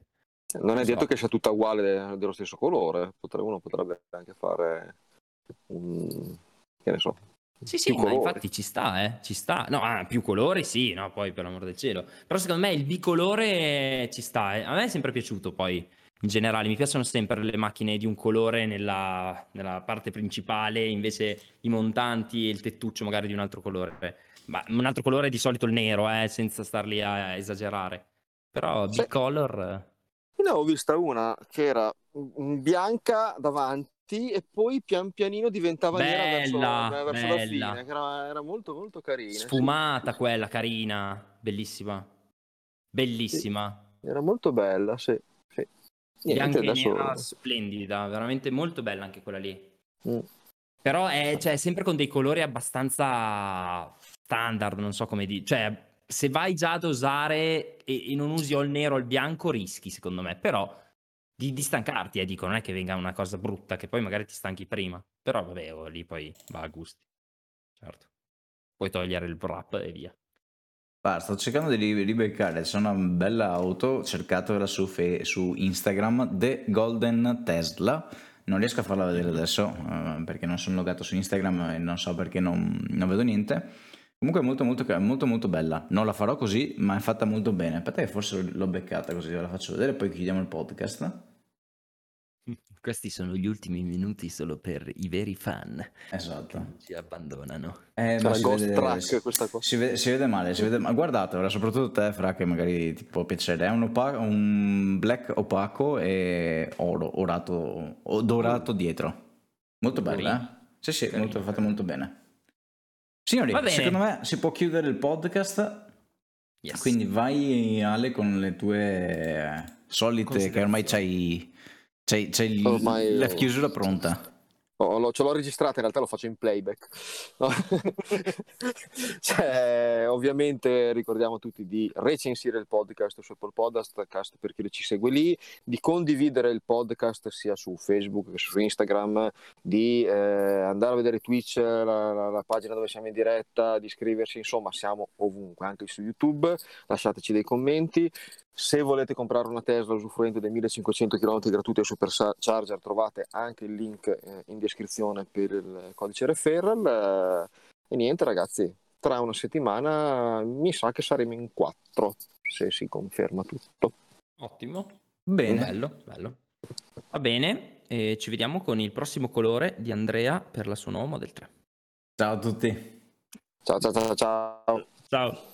Non è detto so. che sia tutta uguale dello stesso colore, uno potrebbe anche fare un... che ne so, sì, sì, ma infatti ci sta, eh, ci sta. No, ah, più colori sì, no, poi per l'amor del cielo. Però secondo me il bicolore ci sta. Eh. A me è sempre piaciuto poi, in generale. Mi piacciono sempre le macchine di un colore nella, nella parte principale, invece i montanti e il tettuccio magari di un altro colore. Ma un altro colore è di solito il nero, eh, senza star lì a esagerare. Però bicolor... Io ne ho vista una che era bianca davanti e poi pian pianino diventava bella, nera verso, verso la fine. Era, era, molto molto carina. Sfumata sì. quella, carina, bellissima. Bellissima. Sì. Era molto bella, sì. Sì. Niente, adesso... nera splendida, veramente molto bella anche quella lì. Mm. Però è cioè, sempre con dei colori abbastanza standard, non so come dire. Cioè, se vai già ad osare e, e non usi o il nero o il bianco, rischi, secondo me. Però di, di stancarti, eh, dico, non è che venga una cosa brutta, che poi magari ti stanchi prima. Però vabbè, oh, lì poi va a gusti. Certo. Puoi togliere il wrap e via. Ah, sto cercando di ribeccare, c'è una bella auto, cercatela su, fe- su Instagram, The Golden Tesla. Non riesco a farla vedere adesso uh, perché non sono logato su Instagram e non so perché non, non vedo niente. Comunque è molto molto, molto molto bella. Non la farò così, ma è fatta molto bene. Aspetta che forse l'ho beccata così ve la faccio vedere, poi chiudiamo il podcast. [LAUGHS] Questi sono gli ultimi minuti solo per i veri fan Esatto. ci abbandonano. Eh, ma si Ghost vede, Track, si, questa cosa. si vede, si vede male, si vede male. Guardatelo, soprattutto te, Fra, che magari ti può piacere. È un, opa- un black opaco e oro, orato, o dorato dietro. Molto bello, eh? Sì, sì, molto, fatto molto bene. Signori, secondo me si può chiudere il podcast. Yes. Quindi vai, Ale, con le tue solite, che ormai c'hai, c'hai, c'hai il- Ormai- la chiusura pronta. Oh, lo- ce l'ho registrata, in realtà lo faccio in playback. No? [LAUGHS] Cioè, ovviamente ricordiamo tutti di recensire il podcast su Apple Podcast per chi ci segue lì, di condividere il podcast sia su Facebook che su Instagram, di eh, andare a vedere Twitch, la, la- la pagina dove siamo in diretta, di iscriversi, insomma siamo ovunque, anche su YouTube, lasciateci dei commenti. Se volete comprare una Tesla usufruendo dei 1500 km gratuiti al Supercharger trovate anche il link eh, in descrizione per il codice referral. eh, e niente ragazzi, tra una settimana mi sa che saremo in quattro, se si conferma tutto. Ottimo. Bene. Bello, bello. Va bene, e ci vediamo con il prossimo colore di Andrea per la sua nuova Model 3. Ciao a tutti. Ciao ciao ciao ciao. Ciao.